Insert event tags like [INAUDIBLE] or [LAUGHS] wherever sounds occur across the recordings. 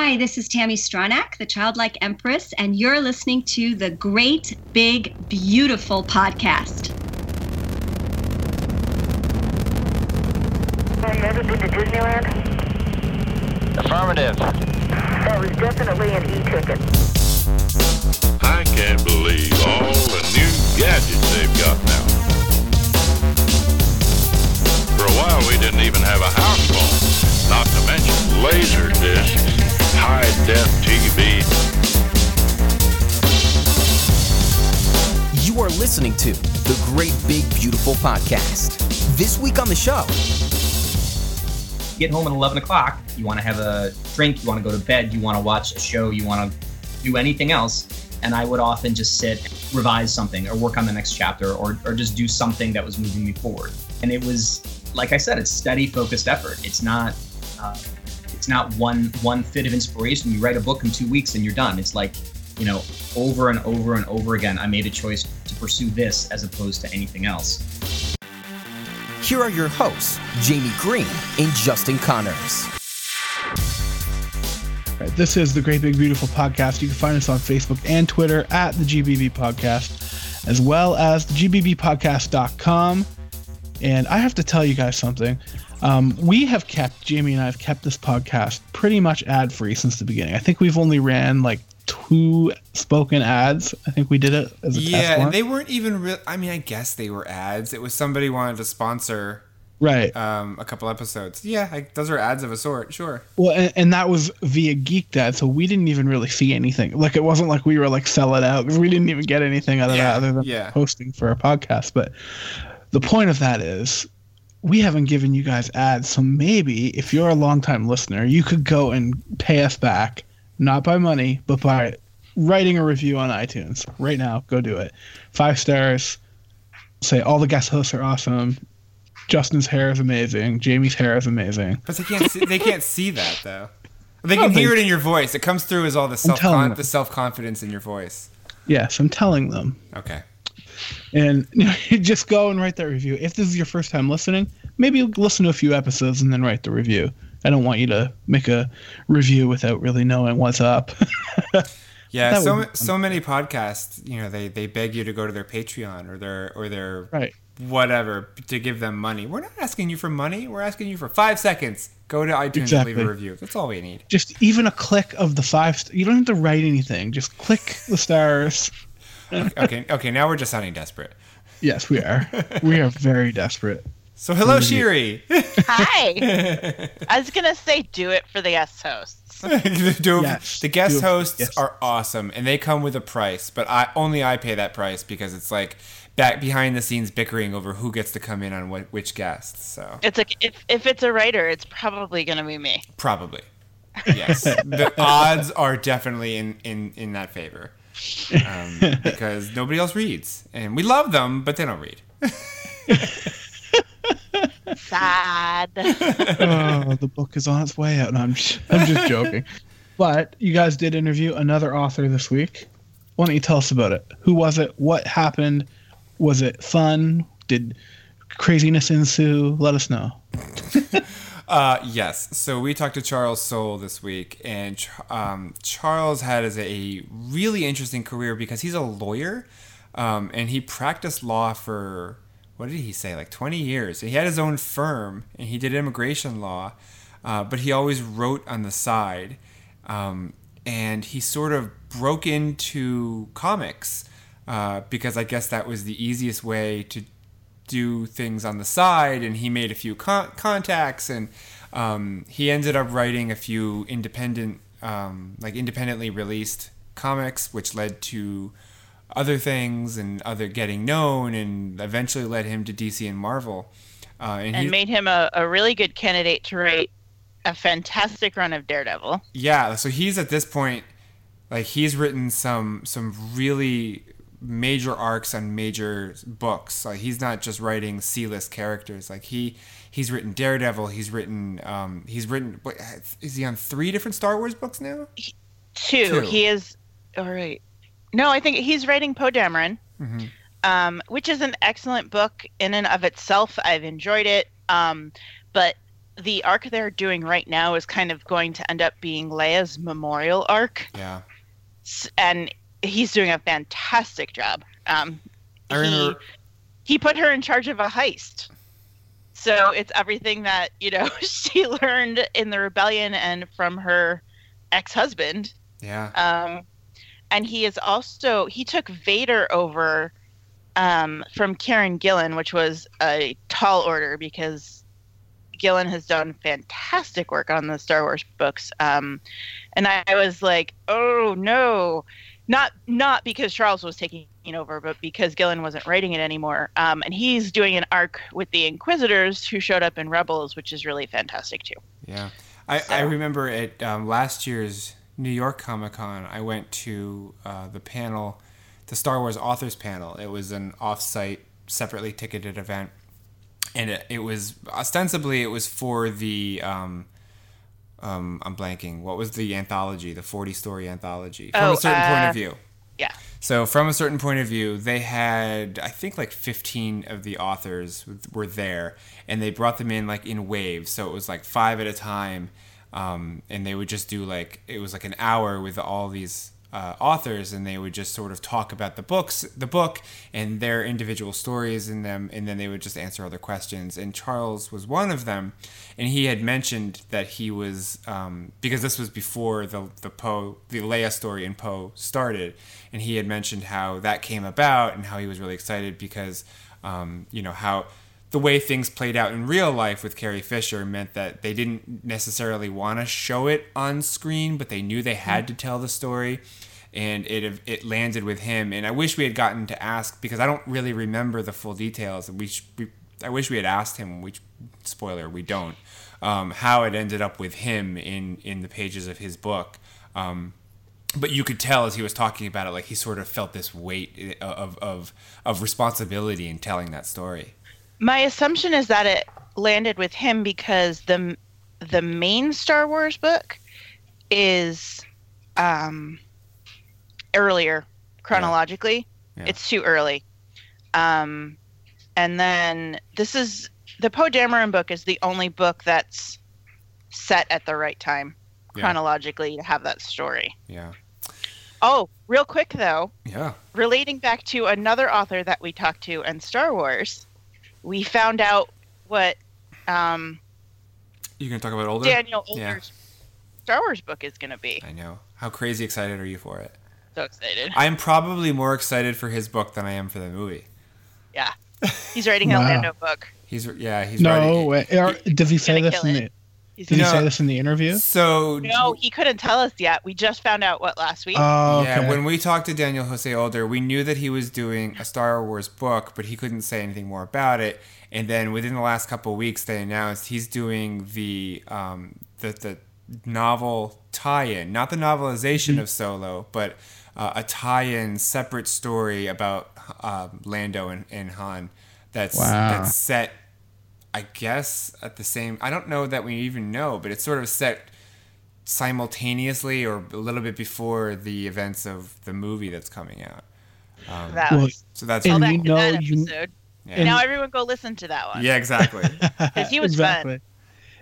Hi, this is Tami Stronach, the Childlike Empress, and you're listening to the Great Big Beautiful podcast. Have you ever been to Disneyland? Affirmative. That was definitely an e-ticket. I can't believe all the new gadgets they've got now. For a while, we didn't even have a house phone, not to mention laser discs, high-def TV. You are listening to the Great Big Beautiful Podcast. This week on the show, get home at 11 o'clock, you want to have a drink, you want to go to bed, you want to watch a show, you want to do anything else. And I would often just sit, revise something, or work on the next chapter, or, or just do something that was moving me forward. And it was, like I said, it's steady, focused effort. It's not, uh, it's not one one fit of inspiration. You write a book in two weeks and you're done. It's like, you know, over and over and over again. I made a choice to pursue this as opposed to anything else. here are your hosts, Jamie Green and Justin Connors. Right, this is the Great Big Beautiful Podcast. You can find us on Facebook and Twitter at the GBB Podcast, as well as the GBBpodcast.com. And I have to tell you guys something. Um, we have kept, Jamie and I have kept this podcast pretty much ad free since the beginning. I think we've only ran like two spoken ads. I think we did it as a test Yeah, they weren't even real. I mean, I guess they were ads. It was somebody wanted to sponsor right. um, a couple episodes. Yeah, I, those are ads of a sort. Sure. Well, and, and that was via Geek Dad, so we didn't even really see anything. Like it wasn't like we were like selling out. We didn't even get anything out of Yeah, that other than yeah. posting for a podcast. But the point of that is we haven't given you guys ads, so maybe if you're a longtime listener, you could go and pay us back, not by money, but by writing a review on iTunes right now. Go do it. Five stars. Say all the guest hosts are awesome. Justin's hair is amazing. Jamie's hair is amazing. But they can't. See, they can't see that though. They can hear it in your voice. It comes through as all the self them. the self confidence in your voice. Yes, I'm telling them. Okay. And [LAUGHS] you know, just go and write that review. If this is your first time listening, maybe listen to a few episodes and then write the review. I don't want you to make a review without really knowing what's up. [LAUGHS] Yeah. So would be fun. so many podcasts. You know, they they beg you to go to their Patreon or their or their right. whatever to give them money. We're not asking you for money. We're asking you for five seconds. Go to iTunes Exactly. and leave a review. That's all we need. Just even a click of the five. You don't have to write anything. Just click the stars. [LAUGHS] Okay. Okay. Now we're just sounding desperate. Yes, we are. we are very desperate. So hello, Shiri. Hi. [LAUGHS] I was gonna say do it for the guest hosts. [LAUGHS] Do- Yes, the guest do- hosts yes. are awesome, and they come with a price. But I only I pay that price because it's like back behind the scenes bickering over who gets to come in on what, which guests. So It's like if if it's a writer, it's probably gonna be me. probably, yes, the odds are definitely in in in that favor um, because nobody else reads, and we love them, but they don't read. Sad. oh, the book is on its way out. No, I'm just, I'm just joking. But you guys did interview another author this week. Why don't you tell us about it? Who was it? What happened? Was it fun? Did craziness ensue? Let us know. [LAUGHS] Uh, yes. So we talked to Charles Soule this week, and um, Charles had a really interesting career because he's a lawyer, um, and he practiced law for what did he say, like twenty years. He had his own firm, and he did immigration law, uh, but he always wrote on the side, um, and he sort of broke into comics uh, because I guess that was the easiest way to do things on the side and he made a few con- contacts and um, he ended up writing a few independent um, like independently released comics which led to other things and other getting known and eventually led him to dc and marvel uh, and, and he, made him a, a really good candidate to write a fantastic run of Daredevil. yeah so he's at this point like he's written some some really major arcs on major books like he's not just writing c-list characters like he he's written daredevil he's written um he's written what is he on three different star wars books now Two. Two. He is all right. No, I think he's writing Poe Dameron, Mhm. um, which is an excellent book in and of itself. I've enjoyed it. Um, but the arc they're doing right now is kind of going to end up being Leia's memorial arc, Yeah. And he's doing a fantastic job. Um, I remember. he, he put her in charge of a heist. So it's everything that, you know, [LAUGHS] she learned in the rebellion and from her ex-husband. Yeah. Um, and he is also he took Vader over um, from Kieron Gillen, which was a tall order because Gillen has done fantastic work on the Star Wars books. Um, and I, I was like, oh no, not not because Charles was taking over, but because Gillen wasn't writing it anymore. Um, and he's doing an arc with the Inquisitors who showed up in Rebels, which is really fantastic too. Yeah, I, I remember at um, last year's New York Comic Con, I went to uh, the panel, the Star Wars authors panel. It was an off-site, separately ticketed event, and it, it was ostensibly it was for the. Um, um, I'm blanking. What was the anthology? The 40 story anthology from Oh, a certain point uh, of view. Yeah. So from a certain point of view, they had I think like 15 of the authors were there, and they brought them in like in waves. So it was like five at a time, um, and they would just do like it was like an hour with all these uh, authors, and they would just sort of talk about the books, the book, and their individual stories in them, and then they would just answer other questions. And Charles was one of them, and he had mentioned that he was um, because this was before the the Poe the Leia story in Poe started, and he had mentioned how that came about and how he was really excited because um, you know how the way things played out in real life with Carrie Fisher meant that they didn't necessarily want to show it on screen, but they knew they had to tell the story, and it it landed with him. And I wish we had gotten to ask because I don't really remember the full details. We, we I wish we had asked him. Which spoiler we don't. Um, how it ended up with him in in the pages of his book. Um, but you could tell as he was talking about it, like he sort of felt this weight of of of responsibility in telling that story. My assumption is that it landed with him because the the main Star Wars book is um, earlier chronologically. Yeah. It's too early. Um, and then this is the Poe Dameron book is the only book that's set at the right time Yeah. chronologically to have that story. Yeah. Oh, real quick though, Yeah. relating back to another author that we talked to and Star Wars, we found out what um, You gonna talk about Older? Daniel Yeah. Star Wars book is going to be. I know. How crazy excited are you for it? So excited. I'm probably more excited for his book than I am for the movie. Yeah. He's writing Wow. a Lando book. He's yeah, he's No writing. way. Or, did he say this kill in it. the? He's Did he No. say this in the interview? So No, he couldn't tell us yet. We just found out what last week. Oh, okay. Yeah, when we talked to Daniel Jose Older, we knew that he was doing a Star Wars book, but he couldn't say anything more about it. And then within the last couple of weeks, they announced he's doing the um, the, the novel tie-in, not the novelization of Solo, but uh, a tie-in separate story about uh, Lando and, and Han. That's Wow. that's set, I guess, at the same. I don't know that we even know, but it's sort of set simultaneously or a little bit before the events of the movie that's coming out. Um, that was so that's go and you know that you- episode. yeah. now everyone go listen to that one. yeah, exactly. [LAUGHS] Because he was fun.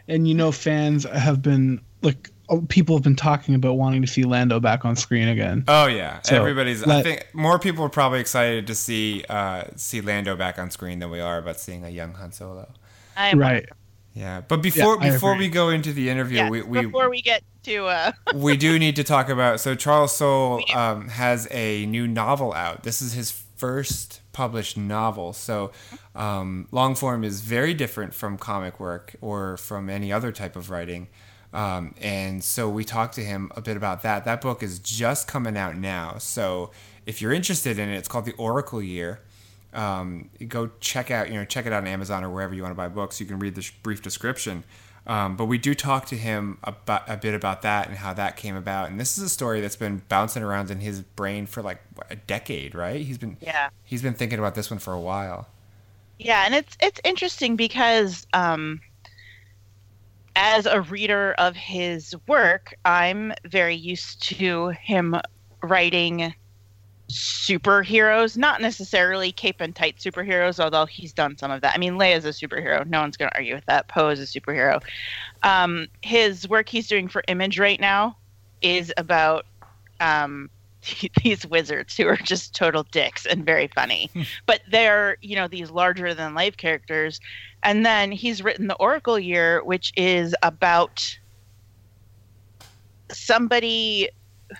And you know, fans have been like oh, people have been talking about wanting to see Lando back on screen again. Oh yeah, So, everybody's. I think more people are probably excited to see uh, see Lando back on screen than we are about seeing a young Han Solo. I am right. Yeah, but before I before we go into the interview, Yeah, we, we before we get to uh, [LAUGHS] we do need to talk about. So Charles Soule [LAUGHS] um, has a new novel out. This is his first published novel. So um, long form is very different from comic work or from any other type of writing. Um, and so we talked to him a bit about that. That book is just coming out now. So if you're interested in it, it's called The Oracle Year. Um, go check out, you know, check it out on Amazon or wherever you want to buy books. You can read the sh- brief description. Um, but we do talk to him about a bit about that and how that came about. And this is a story that's been bouncing around in his brain for like what, a decade, right? He's been yeah. he's been thinking about this one for a while. Yeah, and it's it's interesting because um, as a reader of his work, I'm very used to him writing superheroes, not necessarily cape and tight superheroes, although he's done some of that. I mean, Leia's a superhero. No one's going to argue with that. Poe is a superhero. Um, his work he's doing for Image right now is about um, [LAUGHS] these wizards who are just total dicks and very funny. but they're, you know, these larger than life characters. And then he's written The Oracle Year, which is about somebody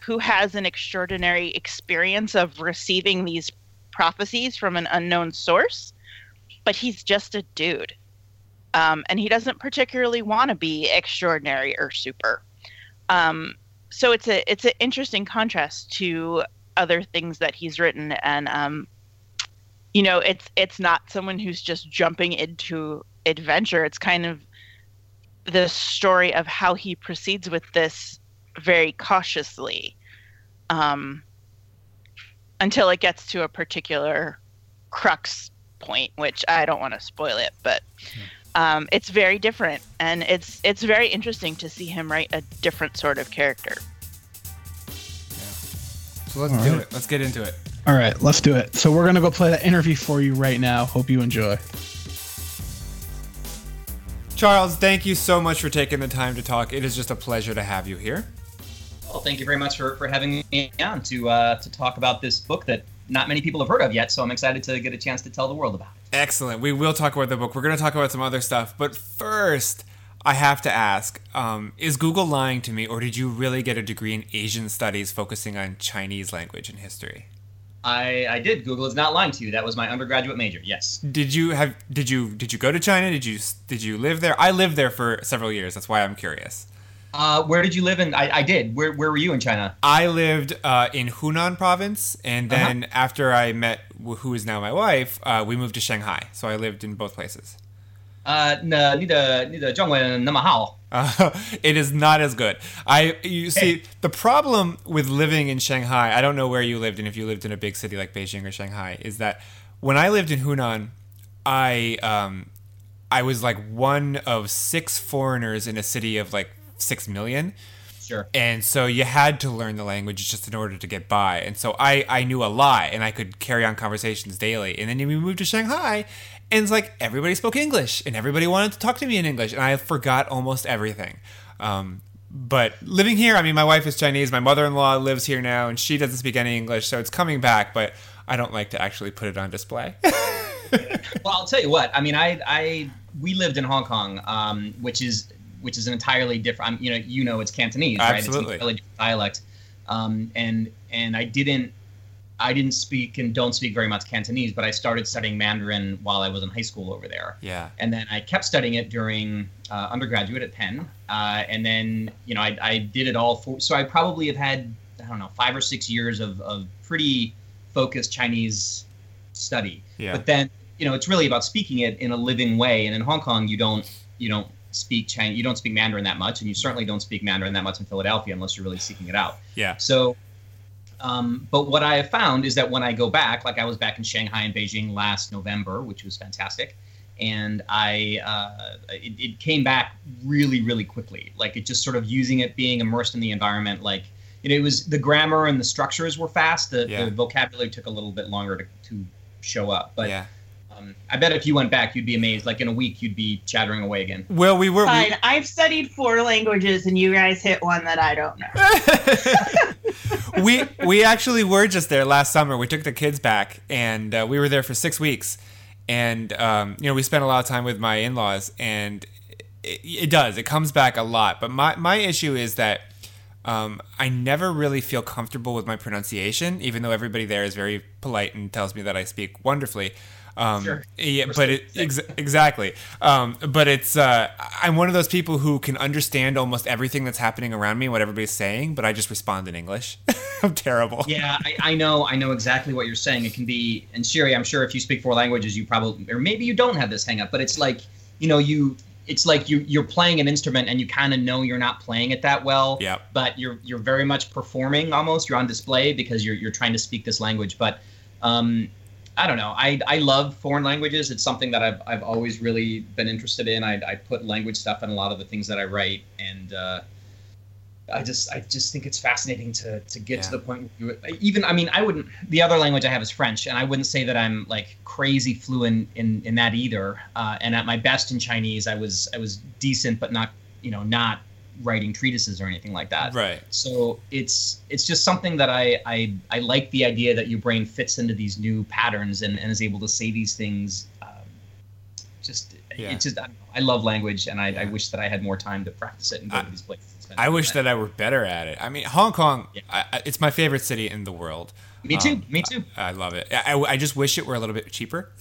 who has an extraordinary experience of receiving these prophecies from an unknown source, but he's just a dude. Um, and he doesn't particularly want to be extraordinary or super. Um, so it's a it's an interesting contrast to other things that he's written, and um, you know, it's it's not someone who's just jumping into adventure. It's kind of the story of how he proceeds with this very cautiously um, until it gets to a particular crux point, which I don't want to spoil it, but um, it's very different, and it's it's very interesting to see him write a different sort of character. So let's All do right. it. Let's get into it. All right, let's do it. So we're gonna go play that interview for you right now. Hope you enjoy. Charles, thank you so much for taking the time to talk. It is just a pleasure to have you here. Well, thank you very much for, for having me on to uh, to talk about this book that not many people have heard of yet. So I'm excited to get a chance to tell the world about it. Excellent. We will talk about the book. We're going to talk about some other stuff. But first, I have to ask um, Is Google lying to me, or did you really get a degree in Asian studies focusing on Chinese language and history? I, I did. Google is not lying to you. That was my undergraduate major. Yes. Did you have did you did you go to China? Did you did you live there? I lived there for several years. That's why I'm curious. Uh, where did you live in? I, I, did. Where, where were you in China? I lived uh, in Hunan province, and uh-huh. then uh-huh. after I met who is now my wife, uh, we moved to Shanghai. So I lived in both places. Uh, uh [LAUGHS] it is not as good. I you see the problem with living in Shanghai. I don't know where you lived and if you lived in a big city like Beijing or Shanghai is that when I lived in Hunan, I um, I was like one of six foreigners in a city of like six million. Sure. And so you had to learn the language just in order to get by. And so I, I knew a lot and I could carry on conversations daily. And then we moved to Shanghai and it's like everybody spoke English and everybody wanted to talk to me in English. And I forgot almost everything. Um, but living here, I mean, my wife is Chinese. My mother in law lives here now and she doesn't speak any English. So it's coming back, but I don't like to actually put it on display. [LAUGHS] Well, I'll tell you what. I mean, I, I we lived in Hong Kong, um, which is which is an entirely different. um, You know, you know, it's Cantonese, right? It's Absolutely. an entirely different dialect. Um, and and I didn't I didn't speak and don't speak very much Cantonese, but I started studying Mandarin while I was in high school over there. yeah. and then I kept studying it during uh, undergraduate at Penn, uh, and then you know I, I did it all for. So I probably have had I don't know five or six years of, of pretty focused Chinese study. Yeah. But then you know it's really about speaking it in a living way, and in Hong Kong you don't you don't speak Chinese, you don't speak Mandarin that much, and you certainly don't speak Mandarin that much in Philadelphia unless you're really seeking it out. Yeah. So, um, but what I have found is that when I go back, like I was back in Shanghai and Beijing last November, which was fantastic, and I uh, it, it came back really, really quickly. Like it just sort of using it, being immersed in the environment. Like you it was the grammar and the structures were fast. The, Yeah. the vocabulary took a little bit longer to, to show up. But yeah. Um, I bet if you went back, you'd be amazed. Like in a week, you'd be chattering away again. Well, we were. we- Fine. I've studied four languages, and you guys hit one that I don't know. [LAUGHS] we we actually were just there last summer. We took the kids back, and uh, we were there for six weeks. And um, you know, we spent a lot of time with my in-laws, and it, it does. It comes back a lot. But my my issue is that um, I never really feel comfortable with my pronunciation, even though everybody there is very polite and tells me that I speak wonderfully. Um, Sure. Yeah, We're but it ex- exactly. Um, but it's uh, I'm one of those people who can understand almost everything that's happening around me, what everybody's saying, but I just respond in English. [LAUGHS] I'm terrible. Yeah, I, I know. I know exactly what you're saying. It can be, and Sherry, I'm sure if you speak four languages, you probably, or maybe you don't have this hang up, but it's like, you know, you, it's like you, you're playing an instrument and you kind of know you're not playing it that well. Yep. But you're, you're very much performing almost. You're on display because you're, you're trying to speak this language. But, um, I don't know. I, I love foreign languages. It's something that I've, I've always really been interested in. I, I put language stuff in a lot of the things that I write, and uh, I just I just think it's fascinating to to get to the point where you, even I mean I wouldn't the other language I have is French and I wouldn't say that I'm like crazy fluent in in that either. Uh, and at my best in Chinese I was I was decent but not you know not writing treatises or anything like that. Right. So it's it's just something that I I, I like the idea that your brain fits into these new patterns and, and is able to say these things. Um, just Yeah. it's just I, don't know. I love language and I, I wish that I had more time to practice it and go I- to these places. I wish with that I were better at it. I mean, Hong Kong, Yeah. It's my favorite city in the world. Me too. Um, me too. I love it. I- I just wish it were a little bit cheaper. [LAUGHS]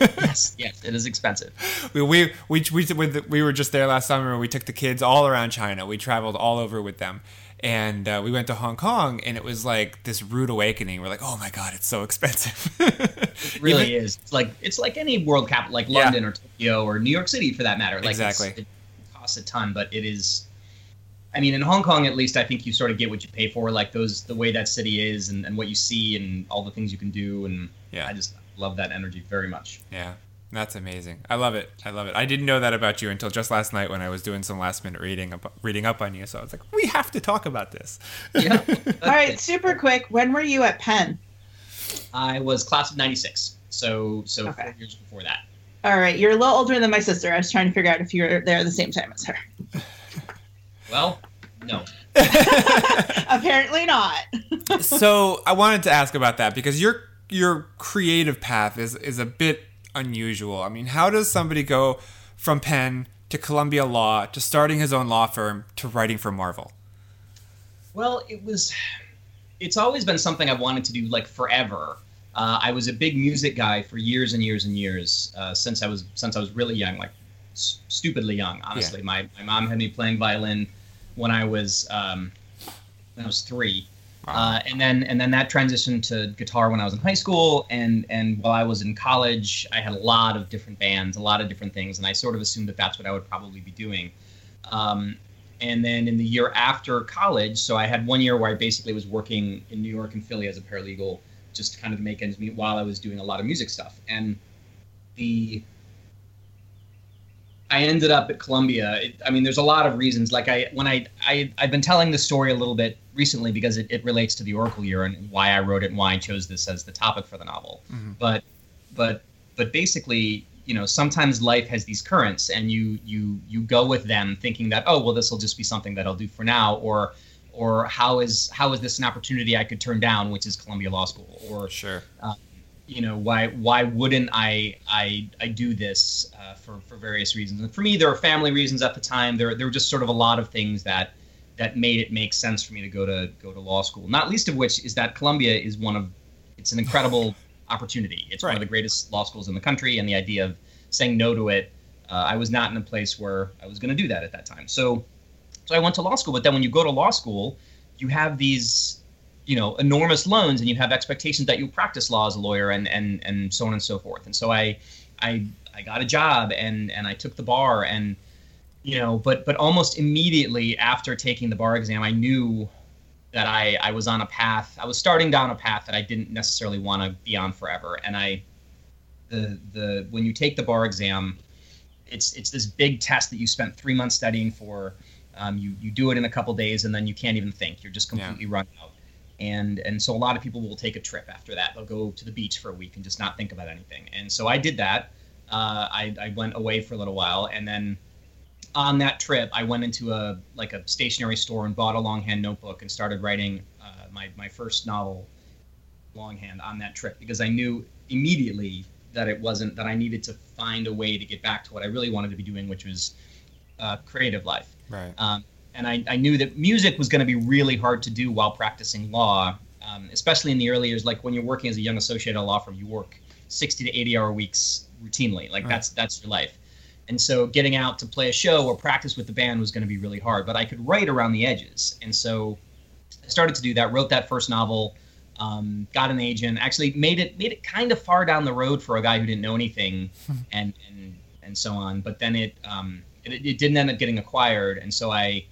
yes. Yes. It is expensive. we, we, we, we, we, we were just there last summer we took the kids all around China. We traveled all over with them. And uh, we went to Hong Kong and it was like this rude awakening. We're like, oh my God, it's so expensive. [LAUGHS] It really is. It's like it's like any world capital, like Yeah. London or Tokyo or New York City for that matter. Like Exactly. it costs a ton, but it is. I mean, in Hong Kong, at least, I think you sort of get what you pay for. Like those, the way that city is, and, and what you see, and all the things you can do, and Yeah. I just love that energy very much. Yeah, that's amazing. I love it. I love it. I didn't know that about you until just last night when I was doing some last minute reading up, reading up on you. So I was like, we have to talk about this. Yeah. [LAUGHS] All right, super quick. When were you at Penn? I was class of '96, so so Okay. four years before that. All right, you're a little older than my sister. I was trying to figure out if you were there at the same time as her. [LAUGHS] Well, no. [LAUGHS] Apparently not. so I wanted to ask about that because your your creative path is is a bit unusual. I mean, how does somebody go from Penn to Columbia Law to starting his own law firm to writing for Marvel? Well, it was. It's always been something I've wanted to do like forever. Uh, I was a big music guy for years and years and years uh, since I was since I was really young, like s- stupidly young. Honestly, my my mom had me playing violin when I was um, when I was three, uh, and then and then that transitioned to guitar when I was in high school, and and while I was in college, I had a lot of different bands, a lot of different things, and I sort of assumed that that's what I would probably be doing. Um, and then in the year after college, so I had one year where I basically was working in New York and Philly as a paralegal, just to kind of make ends meet while I was doing a lot of music stuff. And the I ended up at Columbia. It, I mean, there's a lot of reasons. Like I, when I, I, I've been telling the story a little bit recently because it, it relates to the Oracle year and why I wrote it and why I chose this as the topic for the novel. But, but, but basically, you know, sometimes life has these currents, and you, you, you go with them thinking that, oh, well, this will just be something that I'll do for now, or, or how is how is this an opportunity I could turn down, which is Columbia Law School, or Sure. you know why why wouldn't I I I do this uh, for for various reasons and for me there were family reasons at the time there there were just sort of a lot of things that that made it make sense for me to go to go to law school. Not least of which is that Columbia is one of it's an incredible [LAUGHS] opportunity. It's one of the greatest law schools in the country and the idea of saying no to it uh, I was not in a place where I was going to do that at that time. So so I went to law school but then when you go to law school you have these you know enormous loans and you have expectations that you practice law as a lawyer and and and so on and so forth. And so i i i got a job and and i took the bar and you know but but almost immediately after taking the bar exam i knew that i i was on a path i was starting down a path that i didn't necessarily want to be on forever. And i the the when you take the bar exam it's it's this big test that you spent three months studying for. Um, you you do it in a couple days and then you can't even think. You're just Yeah. completely run out. And and so a lot of people will take a trip after that. They'll go to the beach for a week and just not think about anything. And so i did that. Uh, I, I went away for a little while and then on that trip i went into a like a stationery store and bought a longhand notebook and started writing uh, my, my first novel longhand on that trip because i knew immediately that it wasn't that i needed to find a way to get back to what i really wanted to be doing which was uh, creative life Right. um, and I, I knew that music was going to be really hard to do while practicing law, um, especially in the early years. Like when you're working as a young associate at a law firm, you work 60 to 80 hour weeks routinely. Like Right. that's that's your life. And so getting out to play a show or practice with the band was going to be really hard. But I could write around the edges, and so I started to do that. Wrote that first novel. Um, got an agent. Actually made it made it kind of far down the road for a guy who didn't know anything, [LAUGHS] and and and so on. But then it um, it, it didn't end up getting acquired, and so I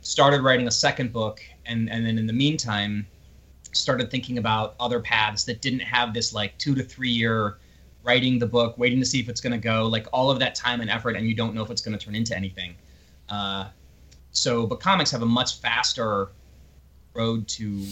started writing a second book and and then in the meantime started thinking about other paths that didn't have this like two to three year writing the book waiting to see if it's going to go like all of that time and effort and you don't know if it's going to turn into anything uh, so, but comics have a much faster road to,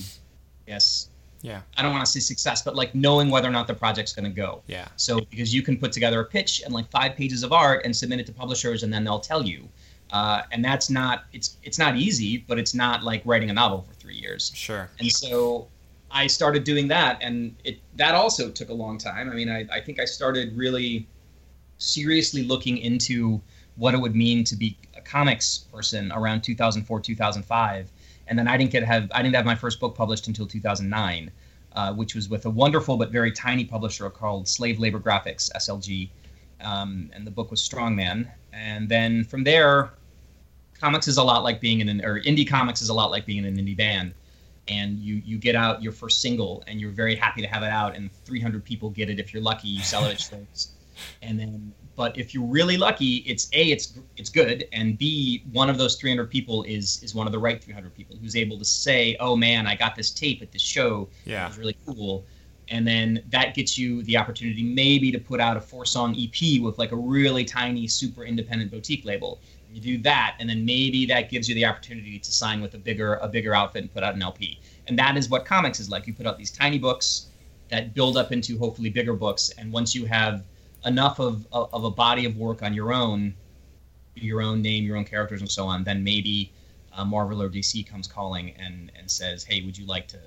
yes, Yeah. I don't want to say success, but like knowing whether or not the project's going to go. Yeah. So because you can put together a pitch and like five pages of art and submit it to publishers, and then they'll tell you. Uh, and that's not it's it's not easy, but it's not like writing a novel for three years. Sure. And so I started doing that, and it that also took a long time. I mean, I, I think I started really seriously looking into what it would mean to be a comics person around 2004 2005 and then i didn't get have i didn't have my first book published until 2009 uh, which was with a wonderful but very tiny publisher called slave labor graphics slg um, and the book was strongman. And then from there comics is a lot like being in an or indie comics is a lot like being in an indie band and you you get out your first single and you're very happy to have it out and 300 people get it if you're lucky you sell it at shows. And then but if you're really lucky it's a it's it's good and b one of those 300 people is is one of the right 300 people who's able to say oh man i got this tape at this show. Yeah. it was really cool. And then that gets you the opportunity maybe to put out a four song ep with like a really tiny super independent boutique label you do that and then maybe that gives you the opportunity to sign with a bigger a bigger outfit and put out an lp and that is what comics is like. You put out these tiny books that build up into hopefully bigger books and once you have enough of, of, a body of work on your own your own name your own characters and so on then maybe uh, marvel or dc comes calling and and says hey would you like to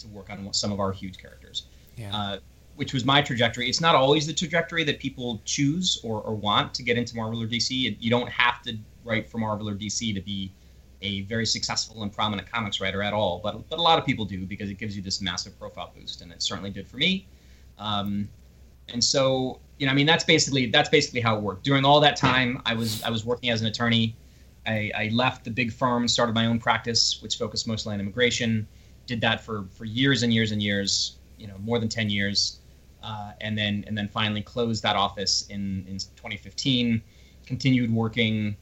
to work on some of our huge characters? Yeah. uh, which was my trajectory. It's not always the trajectory that people choose or, or want to get into Marvel or DC. You don't have to write for Marvel or DC to be a very successful and prominent comics writer at all. But but a lot of people do because it gives you this massive profile boost, and it certainly did for me. Um, and so you know, I mean, that's basically that's basically how it worked. During all that time, I was I was working as an attorney. I, I left the big firm, started my own practice, which focused mostly on immigration. Did that for for years and years and years. You know, more than ten years, uh, and then and then finally closed that office in in 2015. Continued working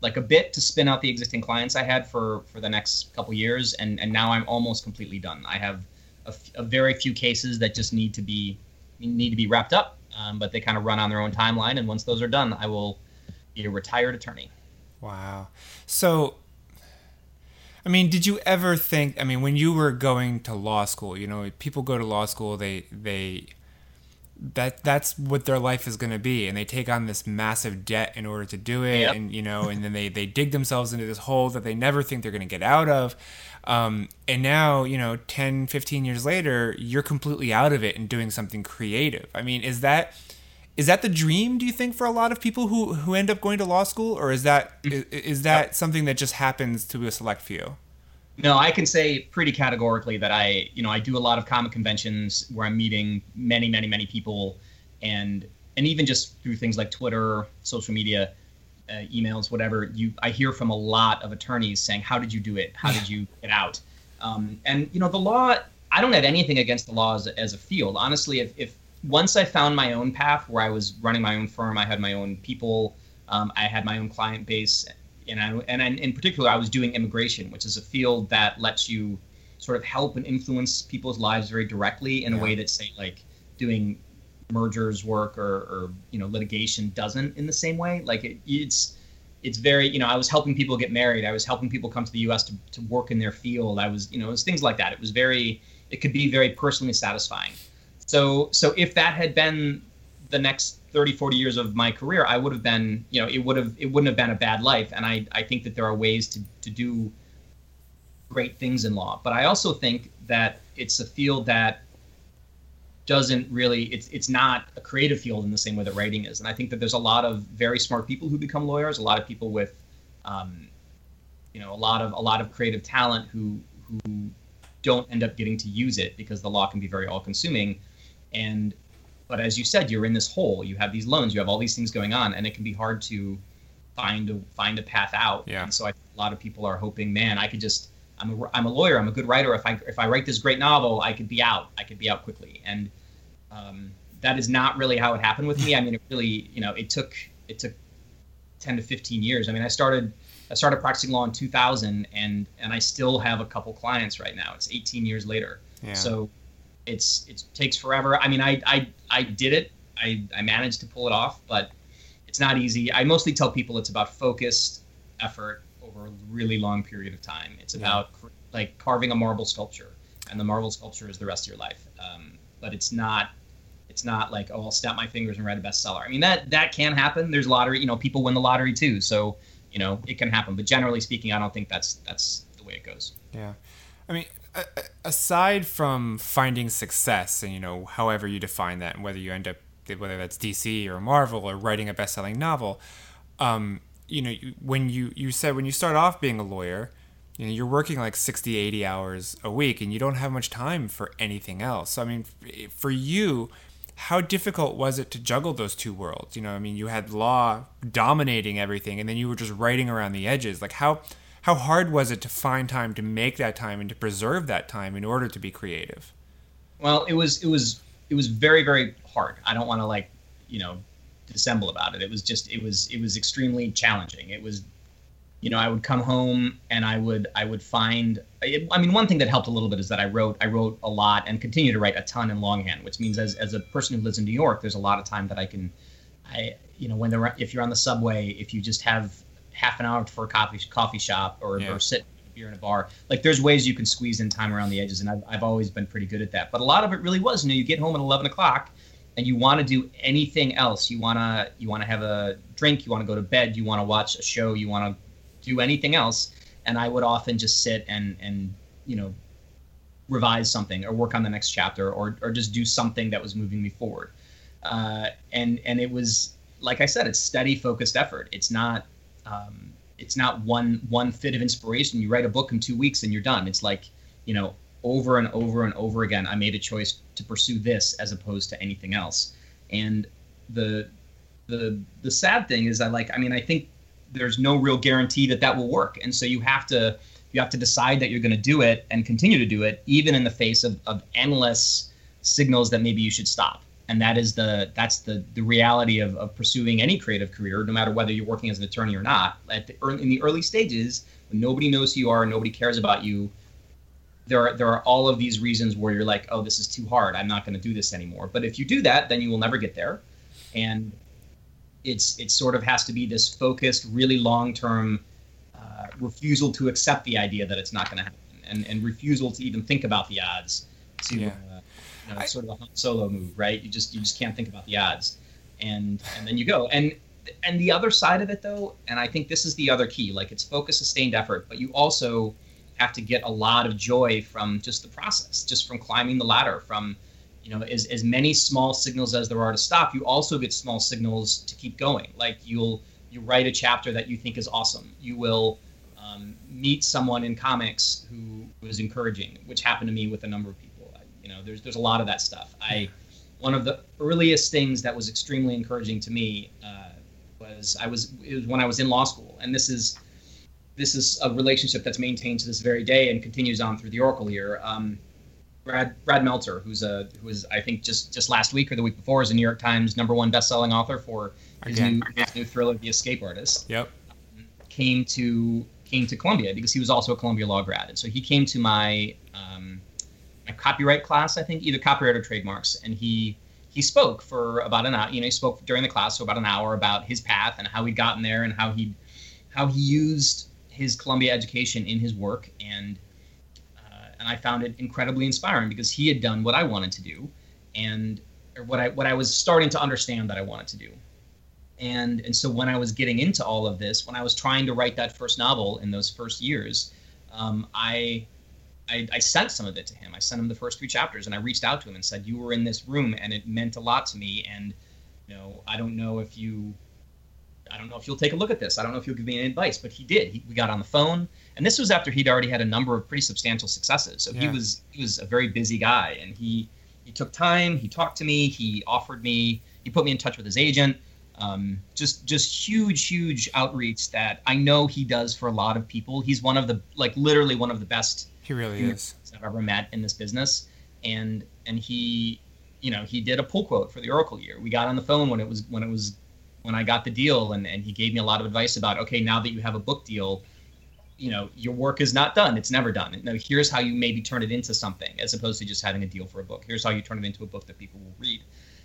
like a bit to spin out the existing clients I had for for the next couple years, and and now I'm almost completely done. I have a, f- a very few cases that just need to be need to be wrapped up, um, but they kind of run on their own timeline. And once those are done, I will be a retired attorney. Wow. So, I mean, did you ever think? I mean, when you were going to law school, you know, people go to law school, they they that that's what their life is going to be, and they take on this massive debt in order to do it, Yep. and you know, and then they they dig themselves into this hole that they never think they're going to get out of. Um, and now, you know, 10, 15 years later, you're completely out of it and doing something creative. I mean, is that is that the dream do you think for a lot of people who who end up going to law school or is that is, is that something that just happens to a select few No, I can say pretty categorically that I, you know, I do a lot of comic conventions where I'm meeting many, many, many people, and and even just through things like Twitter, social media, uh, emails, whatever. You, I hear from a lot of attorneys saying, "How did you do it? How did you [SIGHS] get out?" Um, and you know, the law. I don't have anything against the law as a, as a field. Honestly, if, if once I found my own path where I was running my own firm, I had my own people, um, I had my own client base, and I, and I, in particular, I was doing immigration, which is a field that lets you sort of help and influence people's lives very directly in a way that, say, like doing mergers work or, or you know litigation doesn't in the same way. Like it, it's it's very you know I was helping people get married. I was helping people come to the U.S. to, to work in their field. I was you know it was things like that. It was very it could be very personally satisfying. So so if that had been the next 30 40 years of my career i would have been you know it would have it wouldn't have been a bad life. And i i think that there are ways to to do great things in law. But i also think that it's a field that doesn't really it's it's not a creative field in the same way that writing is. And i think that there's a lot of very smart people who become lawyers a lot of people with um, you know a lot of a lot of creative talent who who don't end up getting to use it because the law can be very all consuming and but as you said you're in this hole. You have these loans. You have all these things going on and it can be hard to find a find a path out. Yeah. and so I, a lot of people are hoping man i could just I'm a, I'm a lawyer. I'm a good writer. If i if i write this great novel i could be out. I could be out quickly. And um, that is not really how it happened with me. I mean it really you know it took it took 10 to 15 years. I mean i started i started practicing law in 2000 and and i still have a couple clients right now. It's 18 years later. Yeah. So it's it takes forever. I mean, I I I did it. I I managed to pull it off, but it's not easy. I mostly tell people it's about focused effort over a really long period of time. It's Yeah. about cr- like carving a marble sculpture, and the marble sculpture is the rest of your life. Um, but it's not. It's not like oh I'll snap my fingers and write a bestseller. I mean that that can happen. There's lottery. You know people win the lottery too, so you know it can happen. But generally speaking, I don't think that's that's the way it goes. Yeah. I mean, aside from finding success and, you know, however you define that, and whether you end up, whether that's DC or Marvel or writing a best selling novel, um, you know, when you, you said when you start off being a lawyer, you know, you're working like 60, 80 hours a week and you don't have much time for anything else. So, I mean, for you, how difficult was it to juggle those two worlds? You know, I mean, you had law dominating everything and then you were just writing around the edges. Like, how, how hard was it to find time to make that time and to preserve that time in order to be creative? Well, it was it was it was very very hard. I don't want to like you know dissemble about it. It was just it was it was extremely challenging. It was you know I would come home and I would I would find I I mean one thing that helped a little bit is that I wrote I wrote a lot and continue to write a ton in longhand, which means as as a person who lives in New York, there's a lot of time that I can I you know when they're if you're on the subway, if you just have half an hour for a coffee coffee shop or, Yeah. or sit beer in a bar. Like there's ways you can squeeze in time around the edges, and I've, I've always been pretty good at that. But a lot of it really was, you know, you get home at 11 o'clock, and you want to do anything else. You wanna you wanna have a drink, you want to go to bed, you want to watch a show, you want to do anything else. And I would often just sit and and you know revise something or work on the next chapter or or just do something that was moving me forward. Uh, and and it was like I said, it's steady, focused effort. It's not um, it's not one one fit of inspiration. You write a book in two weeks and you're done. It's like you know over and over and over again. I made a choice to pursue this as opposed to anything else. And the the the sad thing is, I like. I mean, I think there's no real guarantee that that will work, and so you have to you have to decide that you're going to do it and continue to do it, even in the face of, of endless signals that maybe you should stop and that is the that's the the reality of, of pursuing any creative career no matter whether you're working as an attorney or not. At the in the early stages when nobody knows who you are nobody cares about you there are there are all of these reasons where you're like oh this is too hard. I'm not going to do this anymore. But if you do that then you will never get there. And it's it sort of has to be this focused really long term uh, refusal to accept the idea that it's not going to happen and and refusal to even think about the odds to Yeah. uh, you know, it's sort of a Han solo move, right? You just you just can't think about the odds, and and then you go. And and the other side of it, though, and I think this is the other key. Like it's focus, sustained effort, but you also have to get a lot of joy from just the process, just from climbing the ladder, from you know as, as many small signals as there are to stop. You also get small signals to keep going. Like you'll you write a chapter that you think is awesome. You will um, meet someone in comics who was encouraging, which happened to me with a number of people. You know, there's there's a lot of that stuff. I one of the earliest things that was extremely encouraging to me uh, was I was it was when I was in law school, and this is this is a relationship that's maintained to this very day and continues on through the Oracle year. Um, Brad Brad Meltzer, who's a who was I think just just last week or the week before, is a New York Times number one best-selling author for his Again. new his new thriller, The Escape Artist Yep. came to came to Columbia because he was also a Columbia law grad, and so he came to my um, my copyright class, I think, either copyright or trademarks, and he he spoke for about an hour. You know, he spoke during the class for about an hour about his path and how he'd gotten there and how he how he used his Columbia education in his work, and uh, and I found it incredibly inspiring because he had done what I wanted to do, and or what I what I was starting to understand that I wanted to do and and so when I was getting into all of this, when I was trying to write that first novel in those first years, um, I, I I sent some of it to him. I sent him the first three chapters, and I reached out to him and said, "You were in this room, and it meant a lot to me. And you know, I don't know if you, I don't know if you'll take a look at this. I don't know if you'll give me any advice." But he did. He, we got on the phone, and this was after he'd already had a number of pretty substantial successes. So he was he was a very busy guy, and he he took time. He talked to me. He offered me. He put me in touch with his agent um, just just huge huge outreach that i know he does for a lot of people he's one of the like literally one of the best He really is. i've ever met in this business and and he you know he did a pull quote for the oracle year. We got on the phone when it was when it was when i got the deal and and he gave me a lot of advice about okay now that you have a book deal you know your work is not done. It's never done. No here's how you maybe turn it into something as opposed to just having a deal for a book. Here's how you turn it into a book that people will read.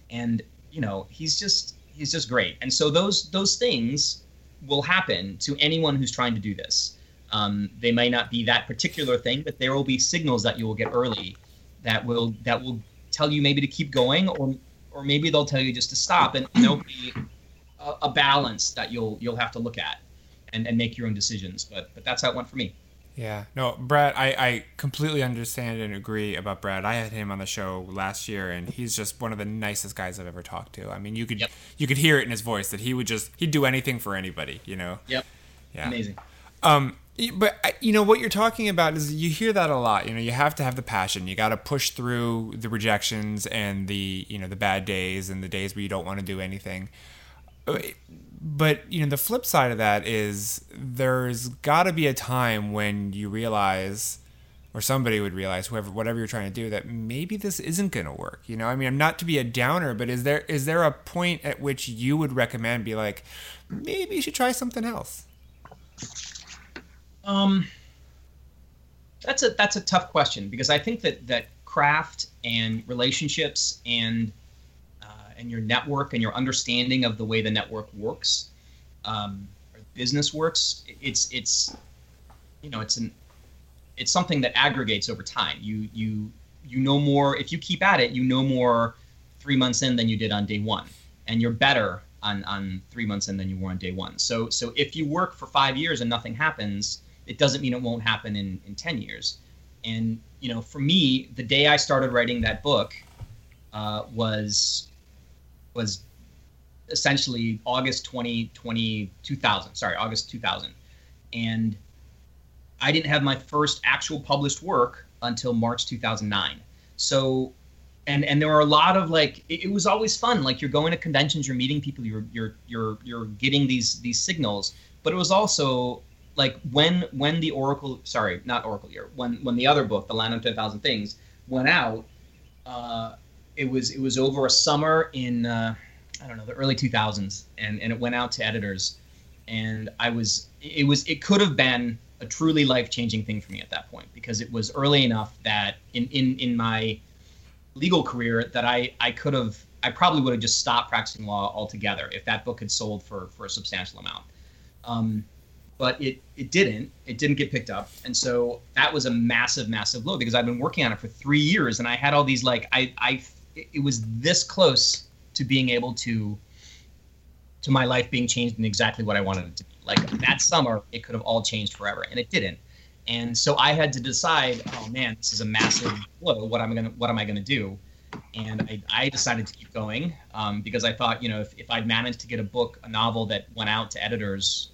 And you know he's just he's just great. And so those those things will happen to anyone who's trying to do this Um, they may not be that particular thing, but there will be signals that you will get early that will that will tell you maybe to keep going, or or maybe they'll tell you just to stop, and there'll be a, a balance that you'll you'll have to look at and, and make your own decisions. But but that's how it went for me. Yeah, no, Brad, I, I completely understand and agree about Brad. I had him on the show last year, and he's just one of the nicest guys I've ever talked to. I mean, you could Yep. you could hear it in his voice that he would just he'd do anything for anybody, you know. Yep. Yeah. Amazing. Um, but you know what you're talking about is you hear that a lot. You know, you have to have the passion. You got to push through the rejections and the you know the bad days and the days where you don't want to do anything. Uh, But you know, the flip side of that is there's got to be a time when you realize, or somebody would realize, whoever, whatever you're trying to do, that maybe this isn't going to work. You know, I mean, I'm not to be a downer, but is there is there a point at which you would recommend be like, maybe you should try something else? Um, that's a that's a tough question because I think that that craft and relationships and uh, and your network and your understanding of the way the network works, um, or business works, it's it's you know it's an it's something that aggregates over time. You you you know more if you keep at it. You know more three months in than you did on day one, and you're better on on three months in than you were on day one. So so if you work for five years and nothing happens, it doesn't mean it won't happen in in ten years. And you know, for me, the day I started writing that book uh, was was essentially August 20, 20, 2000. Sorry, August 2000. And I didn't have my first actual published work until March 2009. So, and and there were a lot of like it, it was always fun. Like you're going to conventions, you're meeting people, you're you're you're you're getting these these signals. But it was also like when when the Oracle, sorry, not Oracle year, when when the other book, The Land of Ten Thousand Things, went out. Uh, it was it was over a summer in uh, I don't know the early 2000s, and and it went out to editors, and I was it was it could have been a truly life changing thing for me at that point because it was early enough that in in in my legal career that I I could have I probably would have just stopped practicing law altogether if that book had sold for for a substantial amount. Um, but it it didn't. It didn't get picked up, and so that was a massive, massive blow because I've been working on it for three years, and I had all these like I I it was this close to being able to to my life being changed in exactly what I wanted it to be. Like that summer, it could have all changed forever, and it didn't. And so I had to decide, oh man, this is a massive blow. What am I gonna What am I gonna do? And I, I decided to keep going um, because I thought, you know, if, if I'd managed to get a book, a novel that went out to editors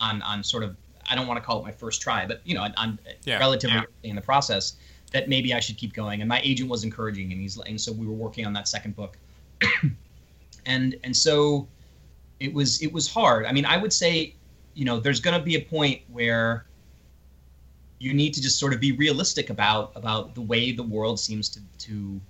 on on sort of, I don't want to call it my first try, but you know, on, on Yeah. relatively Yeah. early in the process, that maybe I should keep going. And my agent was encouraging, and he's and so we were working on that second book, [CLEARS THROAT] and and so it was it was hard. I mean, I would say, you know, there's going to be a point where you need to just sort of be realistic about about the way the world seems to to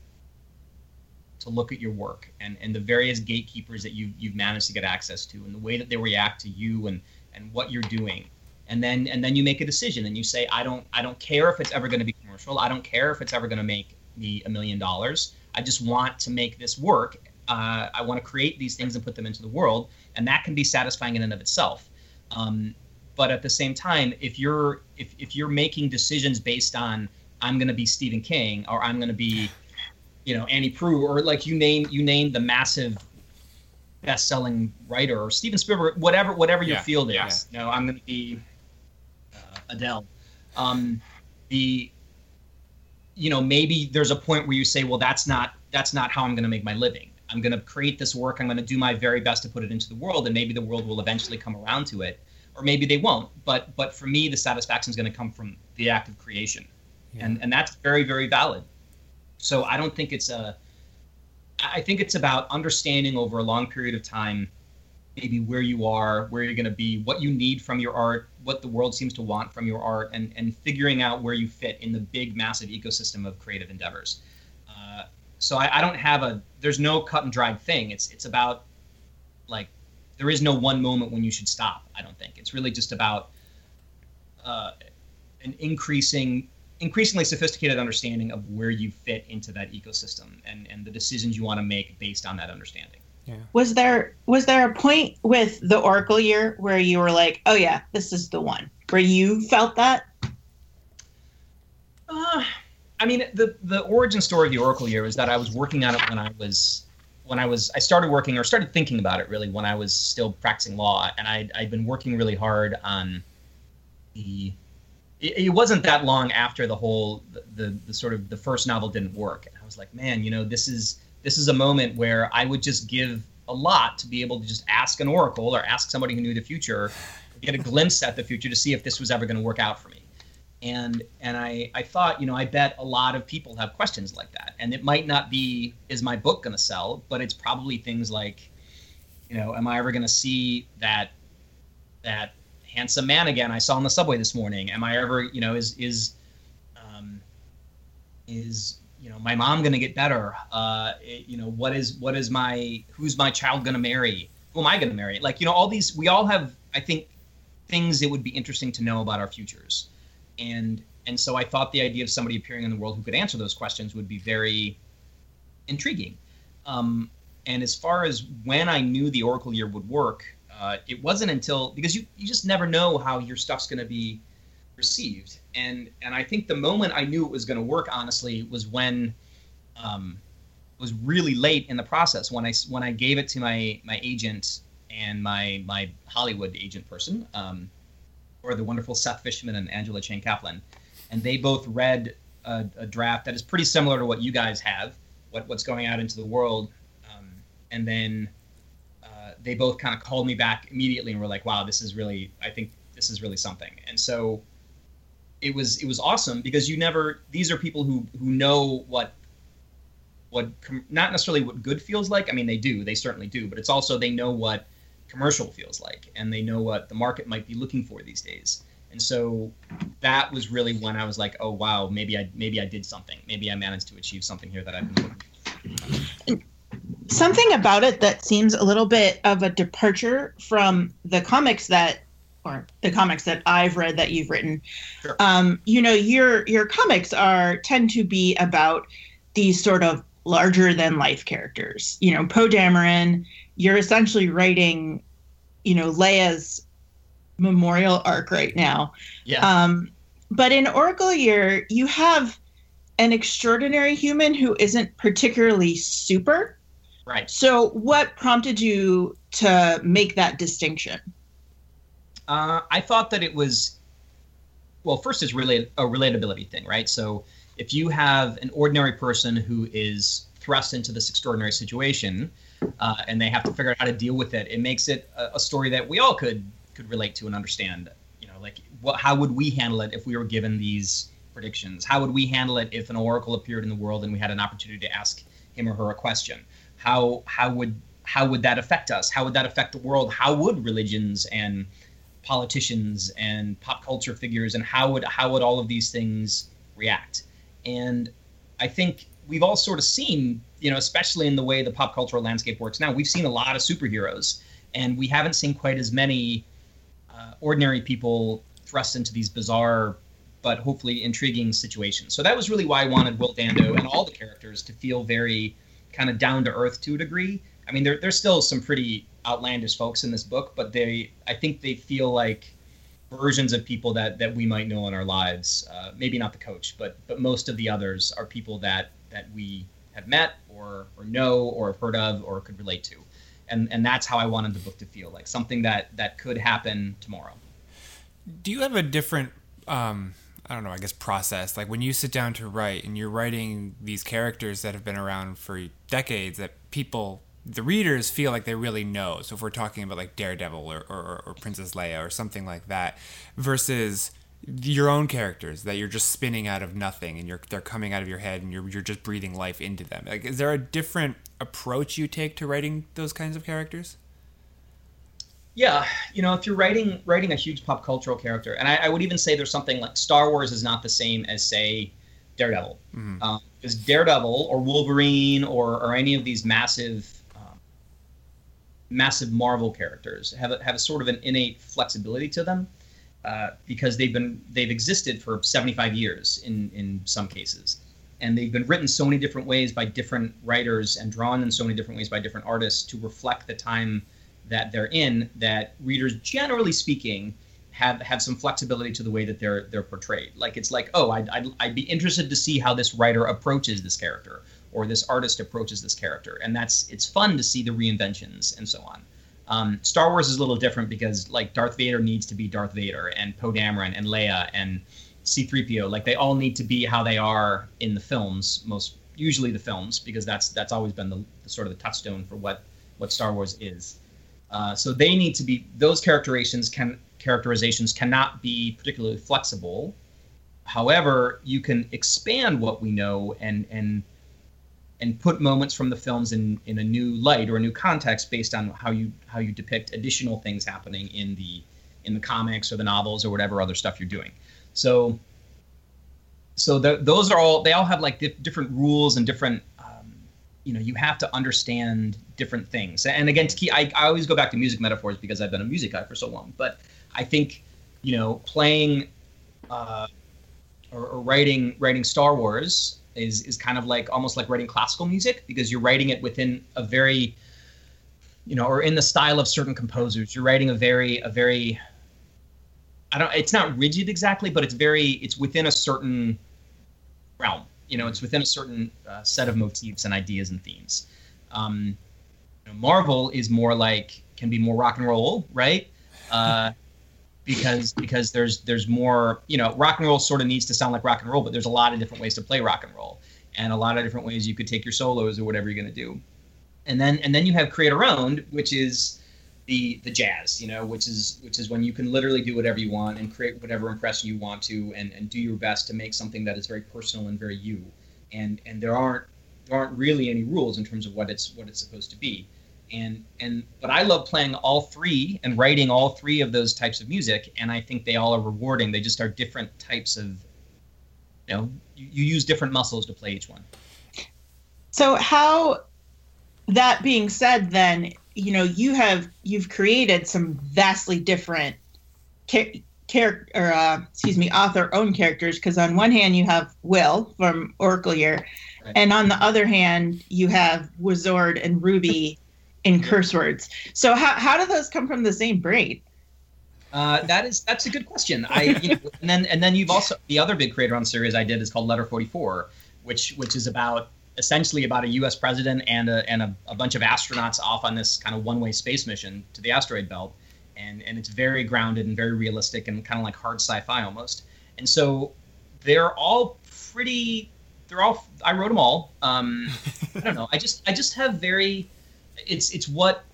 to look at your work and and the various gatekeepers that you you've managed to get access to and the way that they react to you and and what you're doing. And then and then you make a decision and you say i don't i don't care if it's ever going to be commercial. I don't care if it's ever going to make me a million dollars. I just want to make this work. Uh, i want to create these things and put them into the world. And that can be satisfying in and of itself. Um, but at the same time if you're if, if you're making decisions based on i'm going to be stephen king or i'm going to be you know annie Proulx or like you name you name the massive best-selling writer or steven spielberg whatever whatever your Yeah, field is. yeah. you know i'm going to be uh, adele. Um, the you know maybe there's a point where you say well that's not that's not how i'm going to make my living. I'm going to create this work. I'm going to do my very best to put it into the world and maybe the world will eventually come around to it. Or maybe they won't but but for me the satisfaction is going to come from the act of creation. And and that's very very valid. So i don't think it's a i think it's about understanding over a long period of time maybe where you are where you're going to be what you need from your art what the world seems to want from your art and and figuring out where you fit in the big massive ecosystem of creative endeavors. Uh, so I, I don't have a there's no cut and dried thing. It's it's about like there is no one moment when you should stop i don't think. It's really just about uh, an increasing increasingly sophisticated understanding of where you fit into that ecosystem and and the decisions you want to make based on that understanding Yeah. Was there was there a point with the Oracle year where you were like, oh yeah, this is the one? where you felt that? Uh, I mean, the the origin story of the Oracle Year is that I was working on it when I was when I was I started working or started thinking about it really when I was still practicing law, and i'd I'd been working really hard on the. It, wasn't that long after the whole the, the the sort of the first novel didn't work, and I was like, man, you know, this is this is a moment where I would just give a lot to be able to just ask an oracle or ask somebody who knew the future, get a glimpse at the future to see if this was ever going to work out for me. And and I, I thought you know i bet a lot of people have questions like that. And it might not be is my book going to sell but it's probably things like you know am i ever going to see that that handsome man again. I saw on the subway this morning. Am i ever you know is is um, is you know my mom to get better? Uh, it- you know what is what is my who's my child to marry? Who am i to marry? Like you know all these we all have i think things that would be interesting to know about our futures. And and so I thought the idea of somebody appearing in the world who could answer those questions would be very intriguing. Um, and as far as when I knew the Oracle year would work, uh, it wasn't until because you you just never know how your stuff's going to be received. And and I think the moment I knew it was going to work, honestly, was when um, was really late in the process when I when I gave it to my my agent and my my Hollywood agent person. Um, or the wonderful Seth Fishman and Angela Cheng Caplan, and they both read a, a draft that is pretty similar to what you guys have, what what's going out into the world, um, and then they both kind of called me back immediately and were like, "Wow, this is really, I think this is really something." And so it was it was awesome because you never these are people who who know what what not necessarily what good feels like. I mean, they do, they certainly do, but it's also they know what commercial feels like and they know what the market might be looking for these days and so that was really when i was like oh wow maybe i maybe i did something maybe i managed to achieve something here that i've been looking Something about it that seems a little bit of a departure from the comics that or the comics that I've read that you've written. Sure. Um, you know, your your comics are tend to be about these sort of larger than life characters. You know, Poe Dameron, you're essentially writing, you know, Leia's memorial arc right now. yeah Um, but in Oracle Year, you have an extraordinary human who isn't particularly super. Right So, what prompted you to make that distinction? Uh, I thought that it was, well, first is really a relatability thing, right? So if you have an ordinary person who is thrust into this extraordinary situation, uh, and they have to figure out how to deal with it, it makes it a, a story that we all could could relate to and understand. You know, like what, how would we handle it if we were given these predictions? How would we handle it if an oracle appeared in the world and we had an opportunity to ask him or her a question? How how would how would that affect us? How would that affect the world? How would religions and politicians and pop culture figures and how would how would all of these things react and i think we've all sort of seen you know especially in the way the pop cultural landscape works now we've seen a lot of superheroes and we haven't seen quite as many uh, ordinary people thrust into these bizarre but hopefully intriguing situations so that was really why i wanted will dando and all the characters to feel very kind of down to earth to a degree. I mean there, there's still some pretty outlandish folks in this book but they i think they feel like versions of people that that we might know in our lives uh, maybe not the coach but but most of the others are people that that we have met or or know or have heard of or could relate to. And and that's how i wanted the book to feel like something that that could happen tomorrow. Do you have a different um i don't know i guess process. Like when you sit down to write and you're writing these characters that have been around for decades that people the readers feel like they really know. So if we're talking about like daredevil or, or, or princess leia or something like that versus your own characters that you're just spinning out of nothing and you're they're coming out of your head and you're you're just breathing life into them. Like is there a different approach you take to writing those kinds of characters Yeah, you know, if you're writing writing a huge pop cultural character, and I, I would even say there's something like Star Wars is not the same as say Daredevil, because Daredevil or Wolverine or or any of these massive um, massive Marvel characters have a, have a sort of an innate flexibility to them uh, because they've been they've existed for 75 years in in some cases, and they've been written so many different ways by different writers and drawn in so many different ways by different artists to reflect the time that they're in that readers generally speaking have have some flexibility to the way that they're they're portrayed. Like it's like, oh, I'd, I'd, I'd be interested to see how this writer approaches this character or this artist approaches this character, and that's it's fun to see the reinventions and so on. Um, Star Wars is a little different because like Darth Vader needs to be Darth Vader, and Poe Dameron and Leia and C-3PO, like they all need to be how they are in the films, most usually the films, because that's that's always been the, the sort of the touchstone for what what Star Wars is. Uh, so they need to be those characterizations can characterizations cannot be particularly flexible. However, you can expand what we know and and and put moments from the films in in a new light or a new context based on how you how you depict additional things happening in the in the comics or the novels or whatever other stuff you're doing. So so the, those are all they all have like di- different rules and different you know you have to understand different things and again to keep, I, I always go back to music metaphors because i've been a music guy for so long but i think you know playing uh, or, or writing writing star wars is is kind of like almost like writing classical music because you're writing it within a very you know or in the style of certain composers you're writing a very a very I don't. It's not rigid exactly, but it's very. It's within a certain realm. You know, it's within a certain uh, set of motifs and ideas and themes. Um, you know, Marvel is more like can be more rock and roll, right? Uh, [LAUGHS] because because there's there's more. You know, rock and roll sort of needs to sound like rock and roll, but there's a lot of different ways to play rock and roll, and a lot of different ways you could take your solos or whatever you're to do. And then and then you have create around, which is the the jazz you know which is which is when you can literally do whatever you want and create whatever impression you want to and and do your best to make something that is very personal and very you. And and there aren't there aren't really any rules in terms of what it's what it's supposed to be. And and but i love playing all three and writing all three of those types of music and i think they all are rewarding. They just are different types of you know you, you use different muscles to play each one. So how that being said then, you know, you have you've created some vastly different character or uh, excuse me, author owned characters because on one hand you have Will from Oracle Year, Right. and on the other hand you have Wizard and Ruby [LAUGHS] in curse words. So how how do those come from the same brain? Uh, that is that's a good question. I you know, and then and then you've also the other big creator on series I did is called Letter Forty Four, which which is about essentially about a U.S. president and a and a, a bunch of astronauts off on this kind of one way space mission to the asteroid belt, and and it's very grounded and very realistic and kind of like hard sci-fi almost. And so they're all pretty. They're all. I wrote them all. Um, [LAUGHS] I don't know. I just I just have very. It's it's what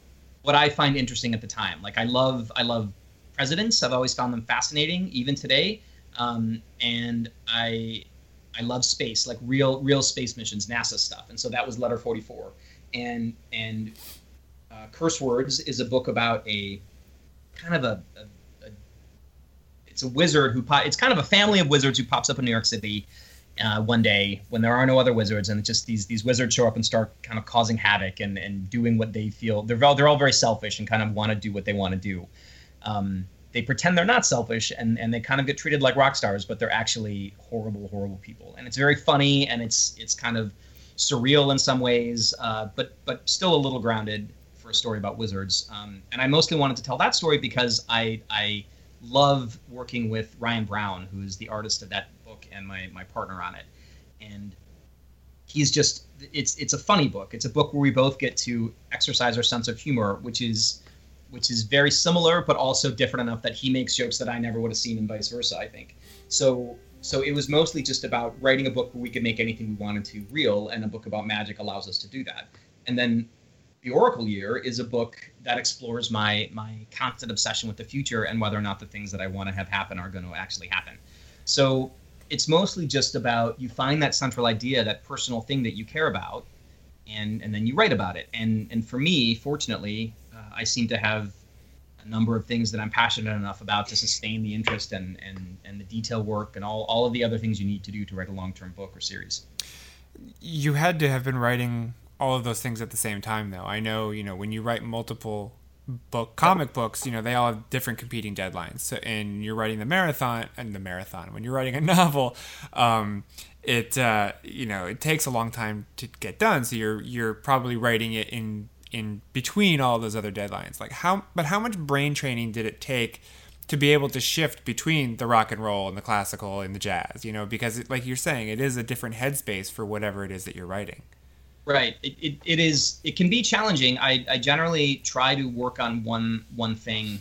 what I find interesting at the time. Like I love I love presidents. I've always found them fascinating, even today. Um, and I I love space, like real real space missions, NASA stuff. And so that was Letter 44. And and uh, Curse Words is a book about a kind of a, a, a it's a wizard who po- it's kind of a family of wizards who pops up in New York City uh, one day when there are no other wizards, and just these these wizards show up and start kind of causing havoc and and doing what they feel. They're all they're all very selfish and kind of want to do what they want to do. Um, they pretend they're not selfish and, and they kind of get treated like rock stars, but they're actually horrible, horrible people. And it's very funny and it's it's kind of surreal in some ways, uh, but but still a little grounded for a story about wizards. Um, and I mostly wanted to tell that story because I I love working with Ryan Brown, who is the artist of that book and my my partner on it. And he's just it's it's a funny book. It's a book where we both get to exercise our sense of humor, which is which is very similar but also different enough that he makes jokes that I never would have seen and vice versa, I think. So so it was mostly just about writing a book where we could make anything we wanted to real and a book about magic allows us to do that. And then the Oracle Year is a book that explores my my constant obsession with the future and whether or not the things that I want to have happen are going to actually happen. So it's mostly just about you find that central idea, that personal thing that you care about, and and then you write about it. And and for me, fortunately, I seem to have a number of things that I'm passionate enough about to sustain the interest and and and the detail work and all all of the other things you need to do to write a long term book or series. You had to have been writing all of those things at the same time, though. I know, you know, when you write multiple book comic books, you know, they all have different competing deadlines. So, and you're writing the marathon and the marathon. When you're writing a [LAUGHS] novel, um, it uh, you know it takes a long time to get done. So you're you're probably writing it in in between all those other deadlines. Like how, but how much brain training did it take to be able to shift between the rock and roll and the classical and the jazz, you know, because it, like you're saying, it is a different headspace for whatever it is that you're writing. Right. It, it, it is. It can be challenging. I, I generally try to work on one one thing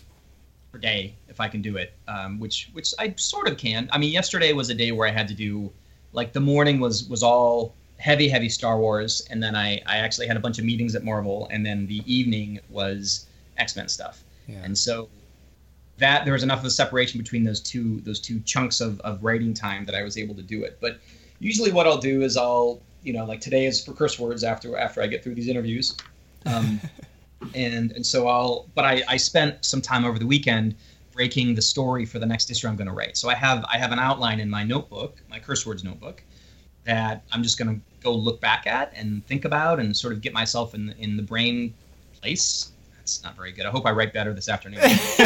per day if I can do it, um, which which I sort of can. I mean, yesterday was a day where I had to do like the morning was was all heavy heavy Star Wars, and then I I actually had a bunch of meetings at Marvel, and then the evening was X Men stuff, Yeah. and so that there was enough of a separation between those two those two chunks of, of writing time that I was able to do it. But usually, what I'll do is I'll you know like today is for curse words after after I get through these interviews, um, [LAUGHS] and and so I'll but I I spent some time over the weekend breaking the story for the next issue I'm going to write. So I have I have an outline in my notebook, my curse words notebook, that I'm just going to go look back at and think about and sort of get myself in the, in the brain place. That's not very good. I hope I write better this afternoon. [LAUGHS] [LAUGHS]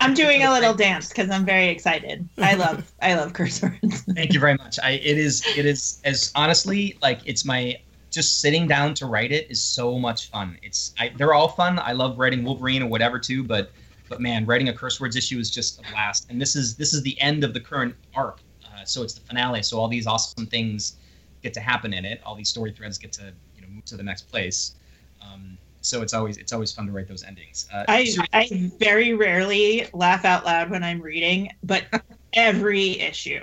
I'm doing a little dance because I'm very excited. I love I love curse words. [LAUGHS] Thank you very much. I it is it is as honestly like it's my just sitting down to write it is so much fun. It's I, they're all fun. I love writing Wolverine or whatever too, but but man, writing a curse words issue is just a blast. And this is this is the end of the current arc, uh, so it's the finale. So all these awesome things get to happen in it. All these story threads get to you know move to the next place. Um, so it's always it's always fun to write those endings. Uh, I I very rarely laugh out loud when I'm reading, but [LAUGHS] every issue.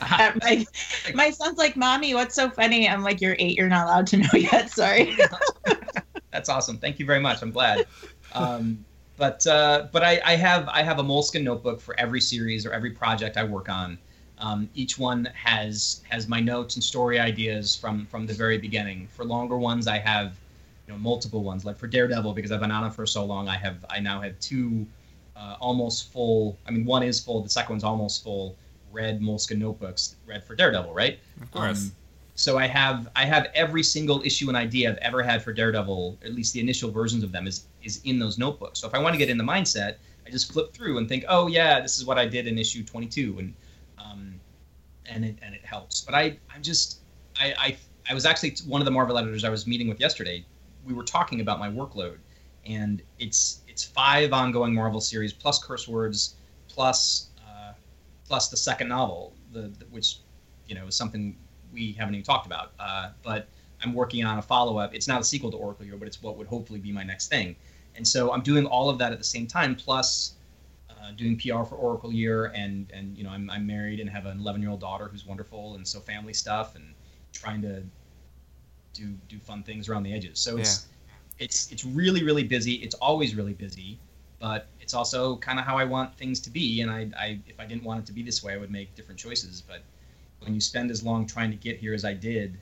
Uh, my [LAUGHS] my son's like, "Mommy, what's so funny?" I'm like, "You're eight. You're not allowed to know yet. [LAUGHS] Sorry." That's awesome. Thank you very much. I'm glad. Um, but uh, but I, I have I have a moleskin notebook for every series or every project I work on. Um, each one has has my notes and story ideas from from the very beginning. For longer ones, I have you know multiple ones. Like for Daredevil, because I've been on it for so long, I have I now have two uh, almost full. I mean, one is full. The second one's almost full. Red moleskin notebooks, red for Daredevil, right? Of course. Um, so I have I have every single issue and idea I've ever had for Daredevil, at least the initial versions of them, is is in those notebooks. So if I want to get in the mindset, I just flip through and think, oh yeah, this is what I did in issue 22, and and it and it helps. But I I'm just I I, I was actually one of the Marvel editors I was meeting with yesterday. We were talking about my workload, and it's it's five ongoing Marvel series plus curse words plus uh, plus the second novel, the, the which you know is something we haven't even talked about. Uh, but I'm working on a follow up. It's not a sequel to Oracle Year, but it's what would hopefully be my next thing. And so I'm doing all of that at the same time, plus uh, doing PR for Oracle Year, and and you know I'm, I'm married and have an 11 year old daughter who's wonderful, and so family stuff and trying to do do fun things around the edges. So it's it's it's really really busy. It's always really busy, but it's also kind of how I want things to be. And I, I if I didn't want it to be this way, I would make different choices. But when you spend as long trying to get here as I did,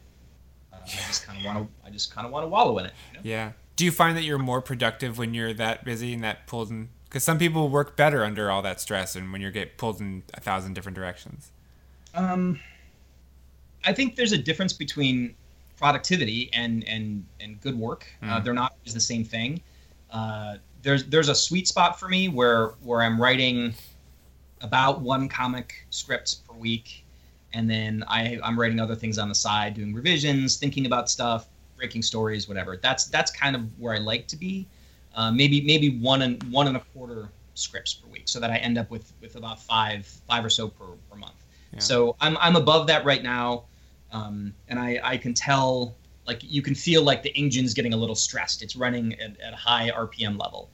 uh, I just kind of want to. I just kind of want to wallow in it. You know? Yeah. Do you find that you're more productive when you're that busy and that pulled in? Because some people work better under all that stress and when you get pulled in a thousand different directions. Um, I think there's a difference between productivity and and and good work. Uh, Mm. they're not always the same thing. Uh, there's there's a sweet spot for me where where I'm writing about one comic script per week, and then I I'm writing other things on the side, doing revisions, thinking about stuff, breaking stories, whatever. That's that's kind of where I like to be. Uh, maybe maybe one and one and a quarter scripts per week, so that I end up with with about five five or so per, per month. Yeah. So I'm I'm above that right now, um, and I I can tell like you can feel like the engine's getting a little stressed. It's running at, at a high RPM level.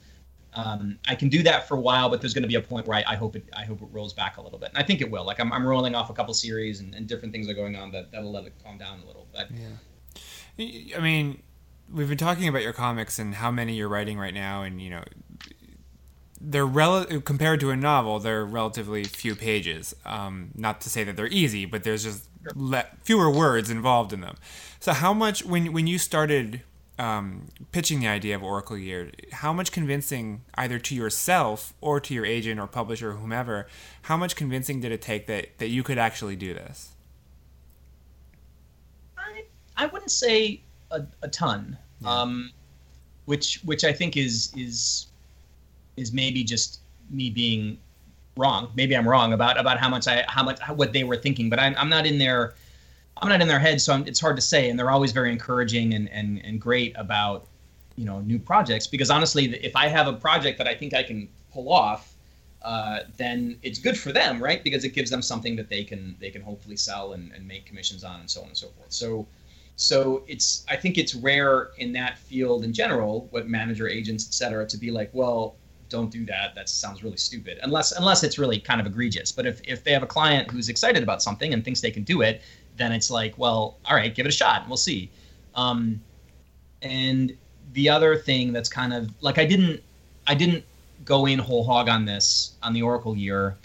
Um, I can do that for a while, but there's going to be a point where I, I hope it I hope it rolls back a little bit, and I think it will. Like I'm, I'm rolling off a couple series and, and different things are going on that that'll let it calm down a little. But yeah, I mean, we've been talking about your comics and how many you're writing right now, and you know, they're rel- compared to a novel, they're relatively few pages. Um, not to say that they're easy, but there's just le- fewer words involved in them. So, how much when when you started um, pitching the idea of Oracle Year, how much convincing either to yourself or to your agent or publisher or whomever, how much convincing did it take that that you could actually do this? I, I wouldn't say a, a ton, um, which which I think is is is maybe just me being wrong. Maybe I'm wrong about about how much I how much how, what they were thinking, but I'm I'm not in their I'm not in their head, so I'm, it's hard to say. And they're always very encouraging and and and great about you know new projects because honestly, if I have a project that I think I can pull off, uh, then it's good for them, right? Because it gives them something that they can they can hopefully sell and, and make commissions on, and so on and so forth. So, so it's I think it's rare in that field in general, what manager agents, et cetera, to be like, well, don't do that. That sounds really stupid. Unless unless it's really kind of egregious. But if if they have a client who's excited about something and thinks they can do it, then it's like, well, all right, give it a shot. And We'll see. Um, and the other thing that's kind of like I didn't I didn't go in whole hog on this on the Oracle year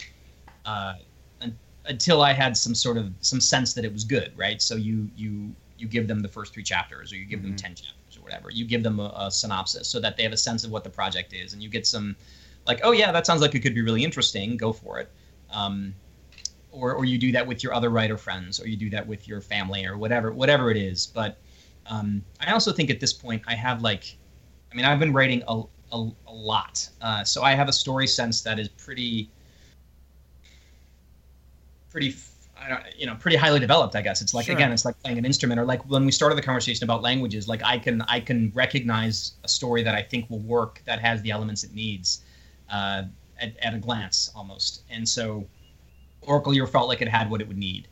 uh, un- until I had some sort of some sense that it was good, right? So you you you give them the first three chapters, or you give them ten chapters, or whatever. You give them a, a synopsis so that they have a sense of what the project is, and you get some like, oh yeah, that sounds like it could be really interesting. Go for it. Um, or, or you do that with your other writer friends, or you do that with your family, or whatever whatever it is. But um, I also think at this point I have like, I mean, I've been writing a, a, a lot, uh, so I have a story sense that is pretty, pretty, I don't, you know, pretty highly developed. I guess it's like Sure. again, it's like playing an instrument, or like when we started the conversation about languages. Like I can I can recognize a story that I think will work that has the elements it needs uh, at, at a glance almost, and so Oracle Year felt like it had what it would need,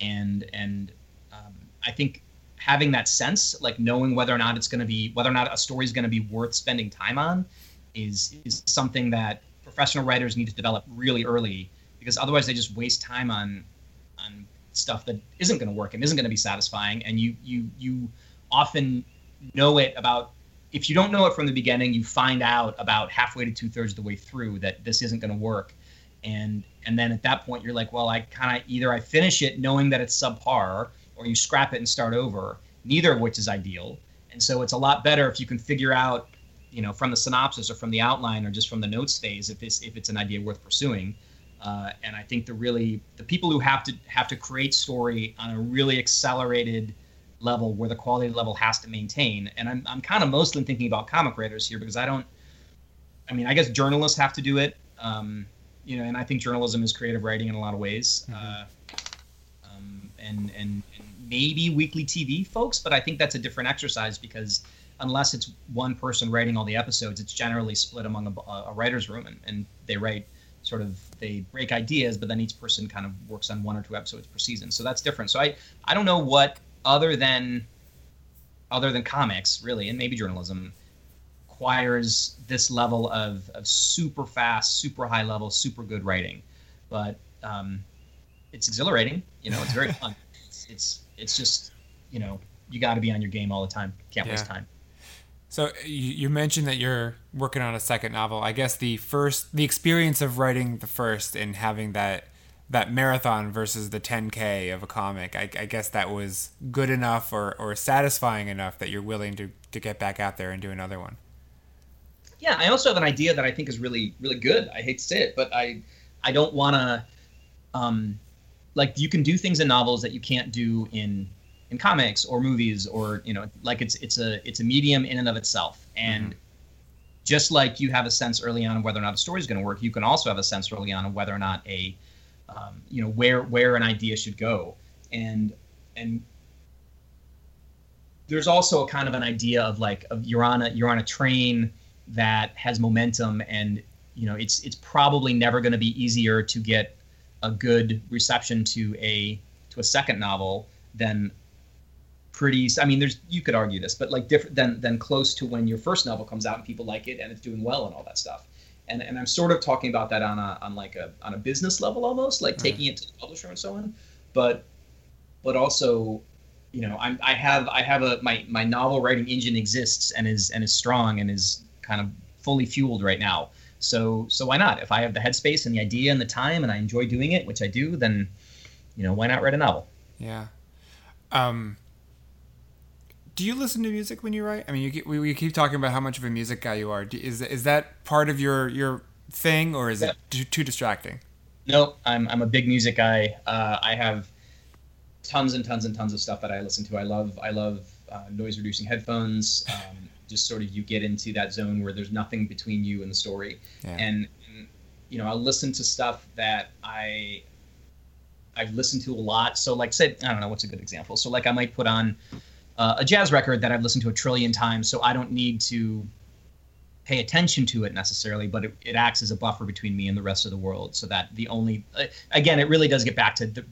and and um, I think having that sense, like knowing whether or not it's going to be whether or not a story is going to be worth spending time on, is is something that professional writers need to develop really early because otherwise they just waste time on on stuff that isn't going to work and isn't going to be satisfying, and you you you often know it about. If you don't know it from the beginning, you find out about halfway to two thirds of the way through that this isn't going to work, and and then at that point you're like well i kind of either i finish it knowing that it's subpar or you scrap it and start over neither of which is ideal and so it's a lot better if you can figure out you know from the synopsis or from the outline or just from the notes phase if it's if it's an idea worth pursuing uh, and i think the really the people who have to have to create story on a really accelerated level where the quality level has to maintain. And i'm, I'm kind of mostly thinking about comic writers here because i don't i mean i guess journalists have to do it um, you know, and I think journalism is creative writing in a lot of ways, uh, um, and, and and maybe weekly TV folks, but I think that's a different exercise because unless it's one person writing all the episodes, it's generally split among a, a writer's room, and, and they write sort of they break ideas, but then each person kind of works on one or two episodes per season, so that's different. So I I don't know what other than other than comics really, and maybe journalism requires this level of, of super fast, super high level, super good writing. But um, it's exhilarating. You know, it's very [LAUGHS] fun. It's, it's it's just you know you got to be on your game all the time. Can't waste time. So you, mentioned that you're working on a second novel. I guess the first, the experience of writing the first and having that that marathon versus the 10k of a comic. I, I guess that was good enough or, or satisfying enough that you're willing to, to get back out there and do another one. Yeah, I also have an idea that I think is really really good. I hate to say it, but I I don't want to um like you can do things in novels that you can't do in in comics or movies or you know like it's it's a it's a medium in and of itself. And just like you have a sense early on whether or not a story is going to work you can also have a sense early on whether or not a um, you know where where an idea should go. And and there's also a kind of an idea of like of you're on a you're on a train that has momentum and you know it's it's probably never going to be easier to get a good reception to a to a second novel than pretty i mean there's you could argue this but like different than than close to when your first novel comes out and people like it and it's doing well and all that stuff. And and i'm sort of talking about that on a on like a on a business level almost like taking it to the publisher and so on. But but also you know I'm, i have i have a my my novel writing engine exists and is and is strong and is kind of fully fueled right now. So so why not? If i have the headspace and the idea and the time and i enjoy doing it which i do then you know why not write a novel? Yeah. Um, do you listen to music when you write? I mean, you keep, we, we keep talking about how much of a music guy you are. Do, is is that part of your your thing, or is it too, too distracting? No, I'm I'm a big music guy. Uh, I have tons and tons and tons of stuff that I listen to. I love I love uh, noise reducing headphones. [LAUGHS] Um, just sort of you get into that zone where there's nothing between you and the story, Yeah. and, and you know I listen to stuff that I I've listened to a lot. So like say I don't know what's a good example. So like I might put on uh, a jazz record that I've listened to a trillion times, so I don't need to pay attention to it necessarily, but it, it acts as a buffer between me and the rest of the world. So that the only, uh, again, it really does get back to the,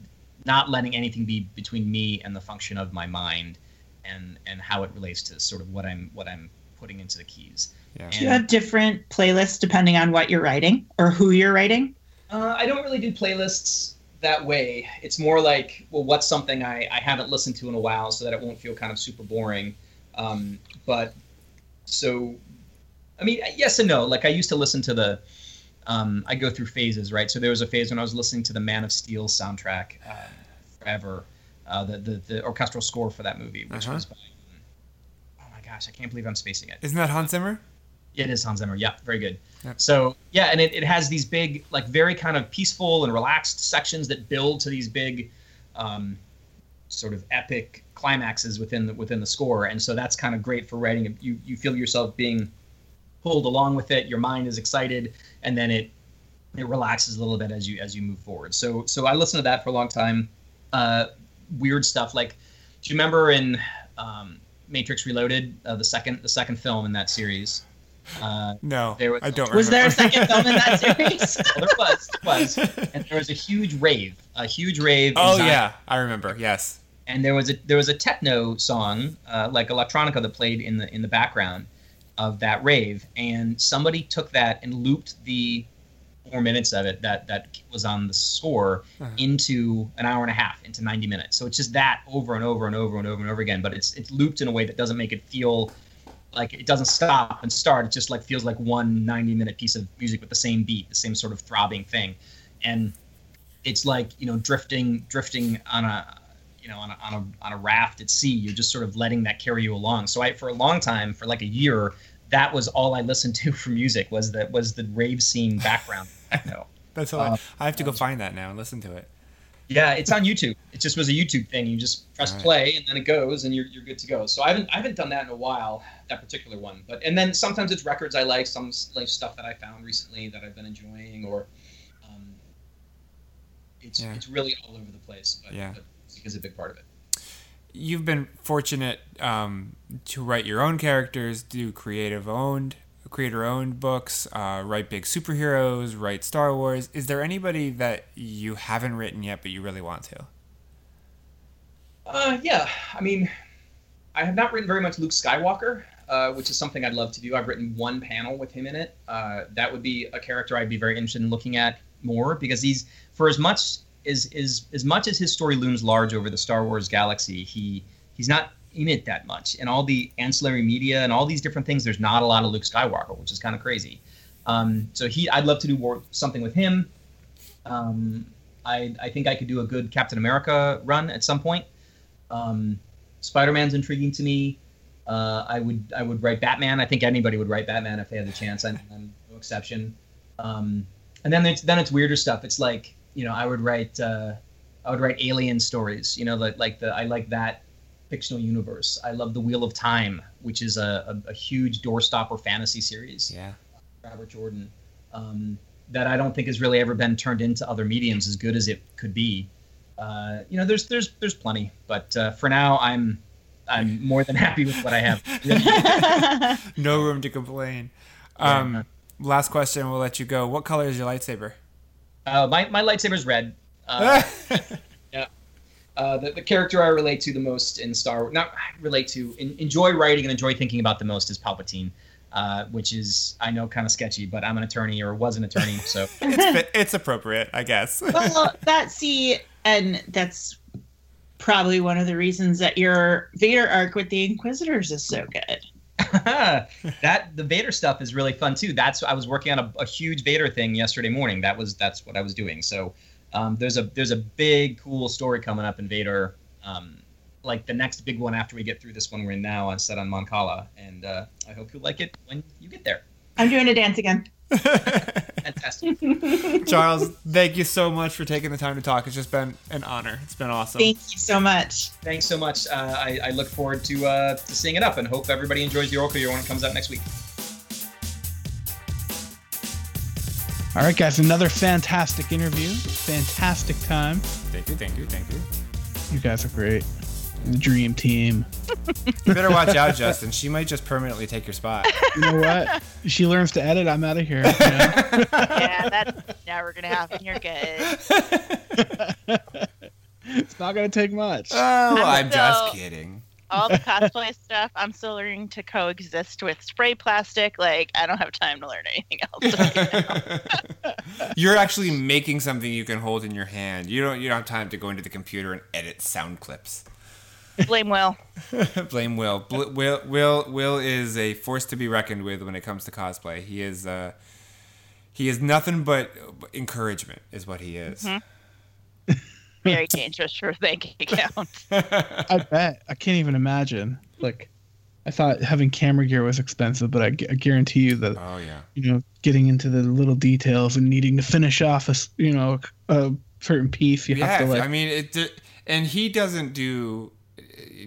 not letting anything be between me and the function of my mind, and and how it relates to sort of what I'm what I'm putting into the keys. Yeah. Do you have different playlists depending on what you're writing or who you're writing? Uh, I don't really do playlists that way. It's more like, well, what's something I, I haven't listened to in a while so that it won't feel kind of super boring. Um, but so, I mean, yes and no. Like I used to listen to the, um, I go through phases, right? So there was a phase when I was listening to the Man of Steel soundtrack uh, forever, uh, the, the the orchestral score for that movie, which Uh-huh. was by, oh my gosh, I can't believe I'm spacing it. Isn't that Hans Zimmer? It is Hans Zimmer. Yeah, very good. Yep. So yeah, and it, it has these big, like very kind of peaceful and relaxed sections that build to these big, um, sort of epic climaxes within the within the score. And so that's kind of great for writing. You you feel yourself being pulled along with it. Your mind is excited, and then it it relaxes a little bit as you as you move forward. So so I listened to that for a long time. Uh, weird stuff like, do you remember in um, Matrix Reloaded, uh, the second the second film in that series? Uh, No, There was- I don't. Remember. Was there a second film in that [LAUGHS] series? well, there was, there was, [LAUGHS] and there was a huge rave, a huge rave. Oh Zion. yeah, I remember. Yes. and there was a there was a techno song, uh, like electronica, that played in the in the background of that rave, and somebody took that and looped the four minutes of it that that was on the score Uh-huh. into an hour and a half, into ninety minutes. So it's just that over and over and over and over and over again, but it's it's looped in a way that doesn't make it feel like it doesn't stop and start. It just like feels like one 90 minute piece of music with the same beat, the same sort of throbbing thing, and it's like you know drifting drifting on a you know on a, on a on a raft at sea. You're just sort of letting that carry you along. So I for a long time, for like a year, that was all I listened to [LAUGHS] for music was that was the rave scene background [LAUGHS] techno. That's all. Uh, I have to go find that now and listen to it. Yeah, it's on YouTube. It just was a YouTube thing. You just press Alright. play and then it goes and you're, you're good to go. So I haven't I haven't done that in a while, that particular one. But and then sometimes it's records I like, some like stuff that I found recently that I've been enjoying, or um, it's Yeah. it's really all over the place. But, Yeah. but music is a big part of it. You've been fortunate um, to write your own characters, do creative owned, creator owned books, uh, write big superheroes, write Star Wars. Is there anybody that you haven't written yet but you really want to? Uh, yeah, I mean, I have not written very much Luke Skywalker, uh, which is something I'd love to do. I've written one panel with him in it. Uh, that would be a character I'd be very interested in looking at more because he's for as much as as as much as his story looms large over the Star Wars galaxy, he he's not in it that much. And all the ancillary media and all these different things, there's not a lot of Luke Skywalker, which is kind of crazy. Um, so he, I'd love to do something with him. Um, I, I think I could do a good Captain America run at some point. Um, Spider-Man's intriguing to me. Uh, I would I would write Batman. I think anybody would write Batman if they had the chance. I'm, I'm no exception. Um, and then it's then it's weirder stuff. It's like you know I would write uh, I would write alien stories. You know like like the I like that fictional universe. I love the Wheel of Time, which is a, a, a huge doorstopper fantasy series. Yeah. Robert Jordan, um, that I don't think has really ever been turned into other mediums as good as it could be. Uh, you know, there's there's there's plenty, but uh, for now, I'm I'm more than happy with what I have. [LAUGHS] No room to complain. Um, last question, we'll let you go. What color is your lightsaber? Uh, my my lightsaber's red. [LAUGHS] Uh. The, the character I relate to the most in Star Wars, not relate to, in, enjoy writing and enjoy thinking about the most is Palpatine, uh, which is I know kind of sketchy, but I'm an attorney or was an attorney, [LAUGHS] so it's, it's appropriate, I guess. [LAUGHS] well, that see, and that's probably one of the reasons that your Vader arc with the Inquisitors is so good. [LAUGHS] that the Vader stuff is really fun too. That's I was working on a, a huge Vader thing yesterday morning. That was that's what I was doing. So um, there's a there's a big cool story coming up in Vader. Um, like the next big one after we get through this one we're in now on set on Mon Cala, and uh, I hope you'll like it when you get there. I'm doing a dance again. [LAUGHS] Fantastic. [LAUGHS] Charles, thank you so much for taking the time to talk. It's just been an honor. It's been awesome. Thank you so much. Thanks so much. Uh, I, I look forward to uh, to seeing it up, and hope everybody enjoys the Oracle Year when it comes out next week. All right, guys, another fantastic interview. Fantastic time. Thank you, thank you, thank you. You guys are great. The dream team. You better watch out, Justin. She might just permanently take your spot. You know what? she learns to edit. I'm out of here. you know? [LAUGHS] yeah, that's never gonna happen. You're good. [LAUGHS] it's not gonna take much. Oh, I'm just So- kidding. All the cosplay stuff, I'm still learning to coexist with spray plastic. Like, I don't have time to learn anything else. [LAUGHS] You're actually making something you can hold in your hand. You don't. You don't have time to go into the computer and edit sound clips. Blame Will. [LAUGHS] Blame Will. Bl- Will. Will. Will is a force to be reckoned with when it comes to cosplay. He is. Uh, he is nothing but encouragement, is what he is. Very dangerous for a bank [LAUGHS] account. [LAUGHS] I bet. I can't even imagine. Like, I thought having camera gear was expensive, but I, gu- I guarantee you that Oh yeah. you know getting into the little details and needing to finish off a you know a certain piece, you yeah, have to like. I mean, it, and he doesn't do.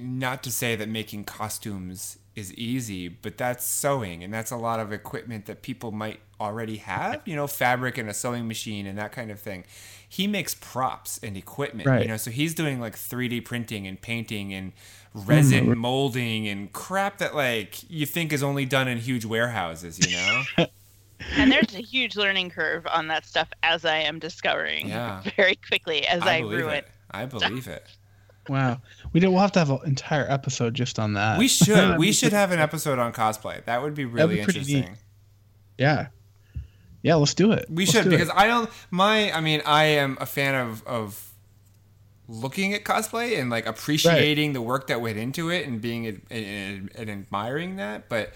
Not to say that making costumes is easy, but that's sewing, and that's a lot of equipment that people might already have. You know, fabric and a sewing machine and that kind of thing. He makes props and equipment. Right. You know, so he's doing like 3D printing and painting and resin Mm. molding and crap that like you think is only done in huge warehouses. You know. [LAUGHS] and there's a huge learning curve on that stuff, as I am discovering Yeah. [LAUGHS] very quickly as I, believe ruin. it. I believe it. Wow, we do. We'll have to have an entire episode just on that. We should. We should have an episode on cosplay. That would be really be pretty neat. interesting. Yeah, yeah. Let's do it. We Let's should do it. because I don't. My, I mean, I am a fan of of looking at cosplay and like appreciating the work that went into it and being and, and, and admiring that, but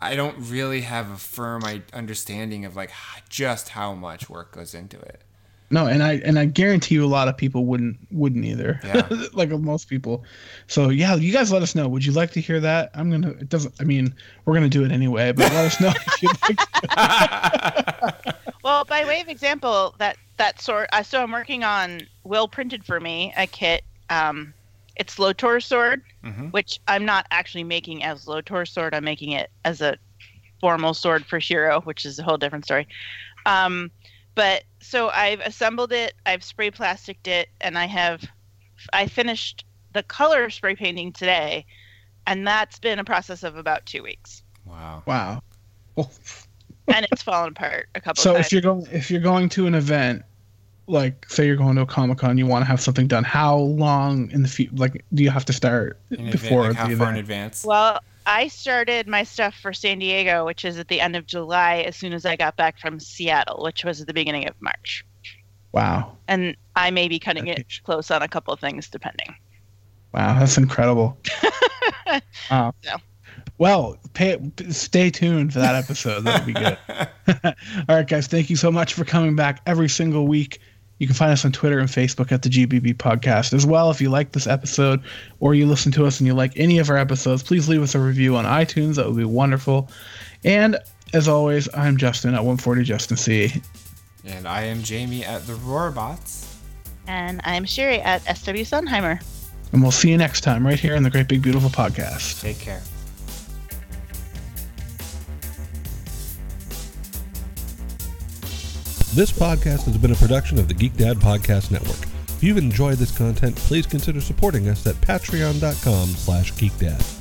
I don't really have a firm I- understanding of like just how much work goes into it. No, and I and I guarantee you a lot of people wouldn't wouldn't either. Yeah. [LAUGHS] like most people. So yeah, you guys let us know. Would you like to hear that? I'm gonna. It doesn't. I mean, we're gonna do it anyway. But let us know if you'd like. [LAUGHS] Well, by way of example, that that sort. Uh, so I'm working on Will printed for me a kit. Um, it's Lotor sword, Mhm. which I'm not actually making as Lotor sword. I'm making it as a formal sword for Shiro, which is a whole different story. Um, but so I've assembled it, I've spray plasticed it, and I have I finished the color spray painting today, and that's been a process of about two weeks, Wow. Wow. [LAUGHS] And it's fallen apart a couple so times. if you're going if you're going to an event, like say you're going to a comic con, you want to have something done. How long in the future? Like, do you have to start In advan- before like how the far in advance? Well, I started my stuff for San Diego, which is at the end of July, as soon as I got back from Seattle, which was at the beginning of March. Wow. And I may be cutting it Dedication. close on a couple of things, depending. Wow, that's incredible. wow. [LAUGHS] Uh, so. Well, pay, stay tuned for that episode. That'll be good. [LAUGHS] [LAUGHS] All right, guys. Thank you so much for coming back every single week. You can find us on Twitter and Facebook at the GBB Podcast as well. If you like this episode or you listen to us and you like any of our episodes, please leave us a review on iTunes. That would be wonderful. And as always, I'm Justin at 140 Justin C. and I am Jamie at the Roarbots. And I'm Sherry at SW Sunheimer. And we'll see you next time right here in the Great Big Beautiful Podcast. Take care. This podcast has been a production of the Geek Dad Podcast Network. If you've enjoyed this content, please consider supporting us at patreon.com slash geekdad.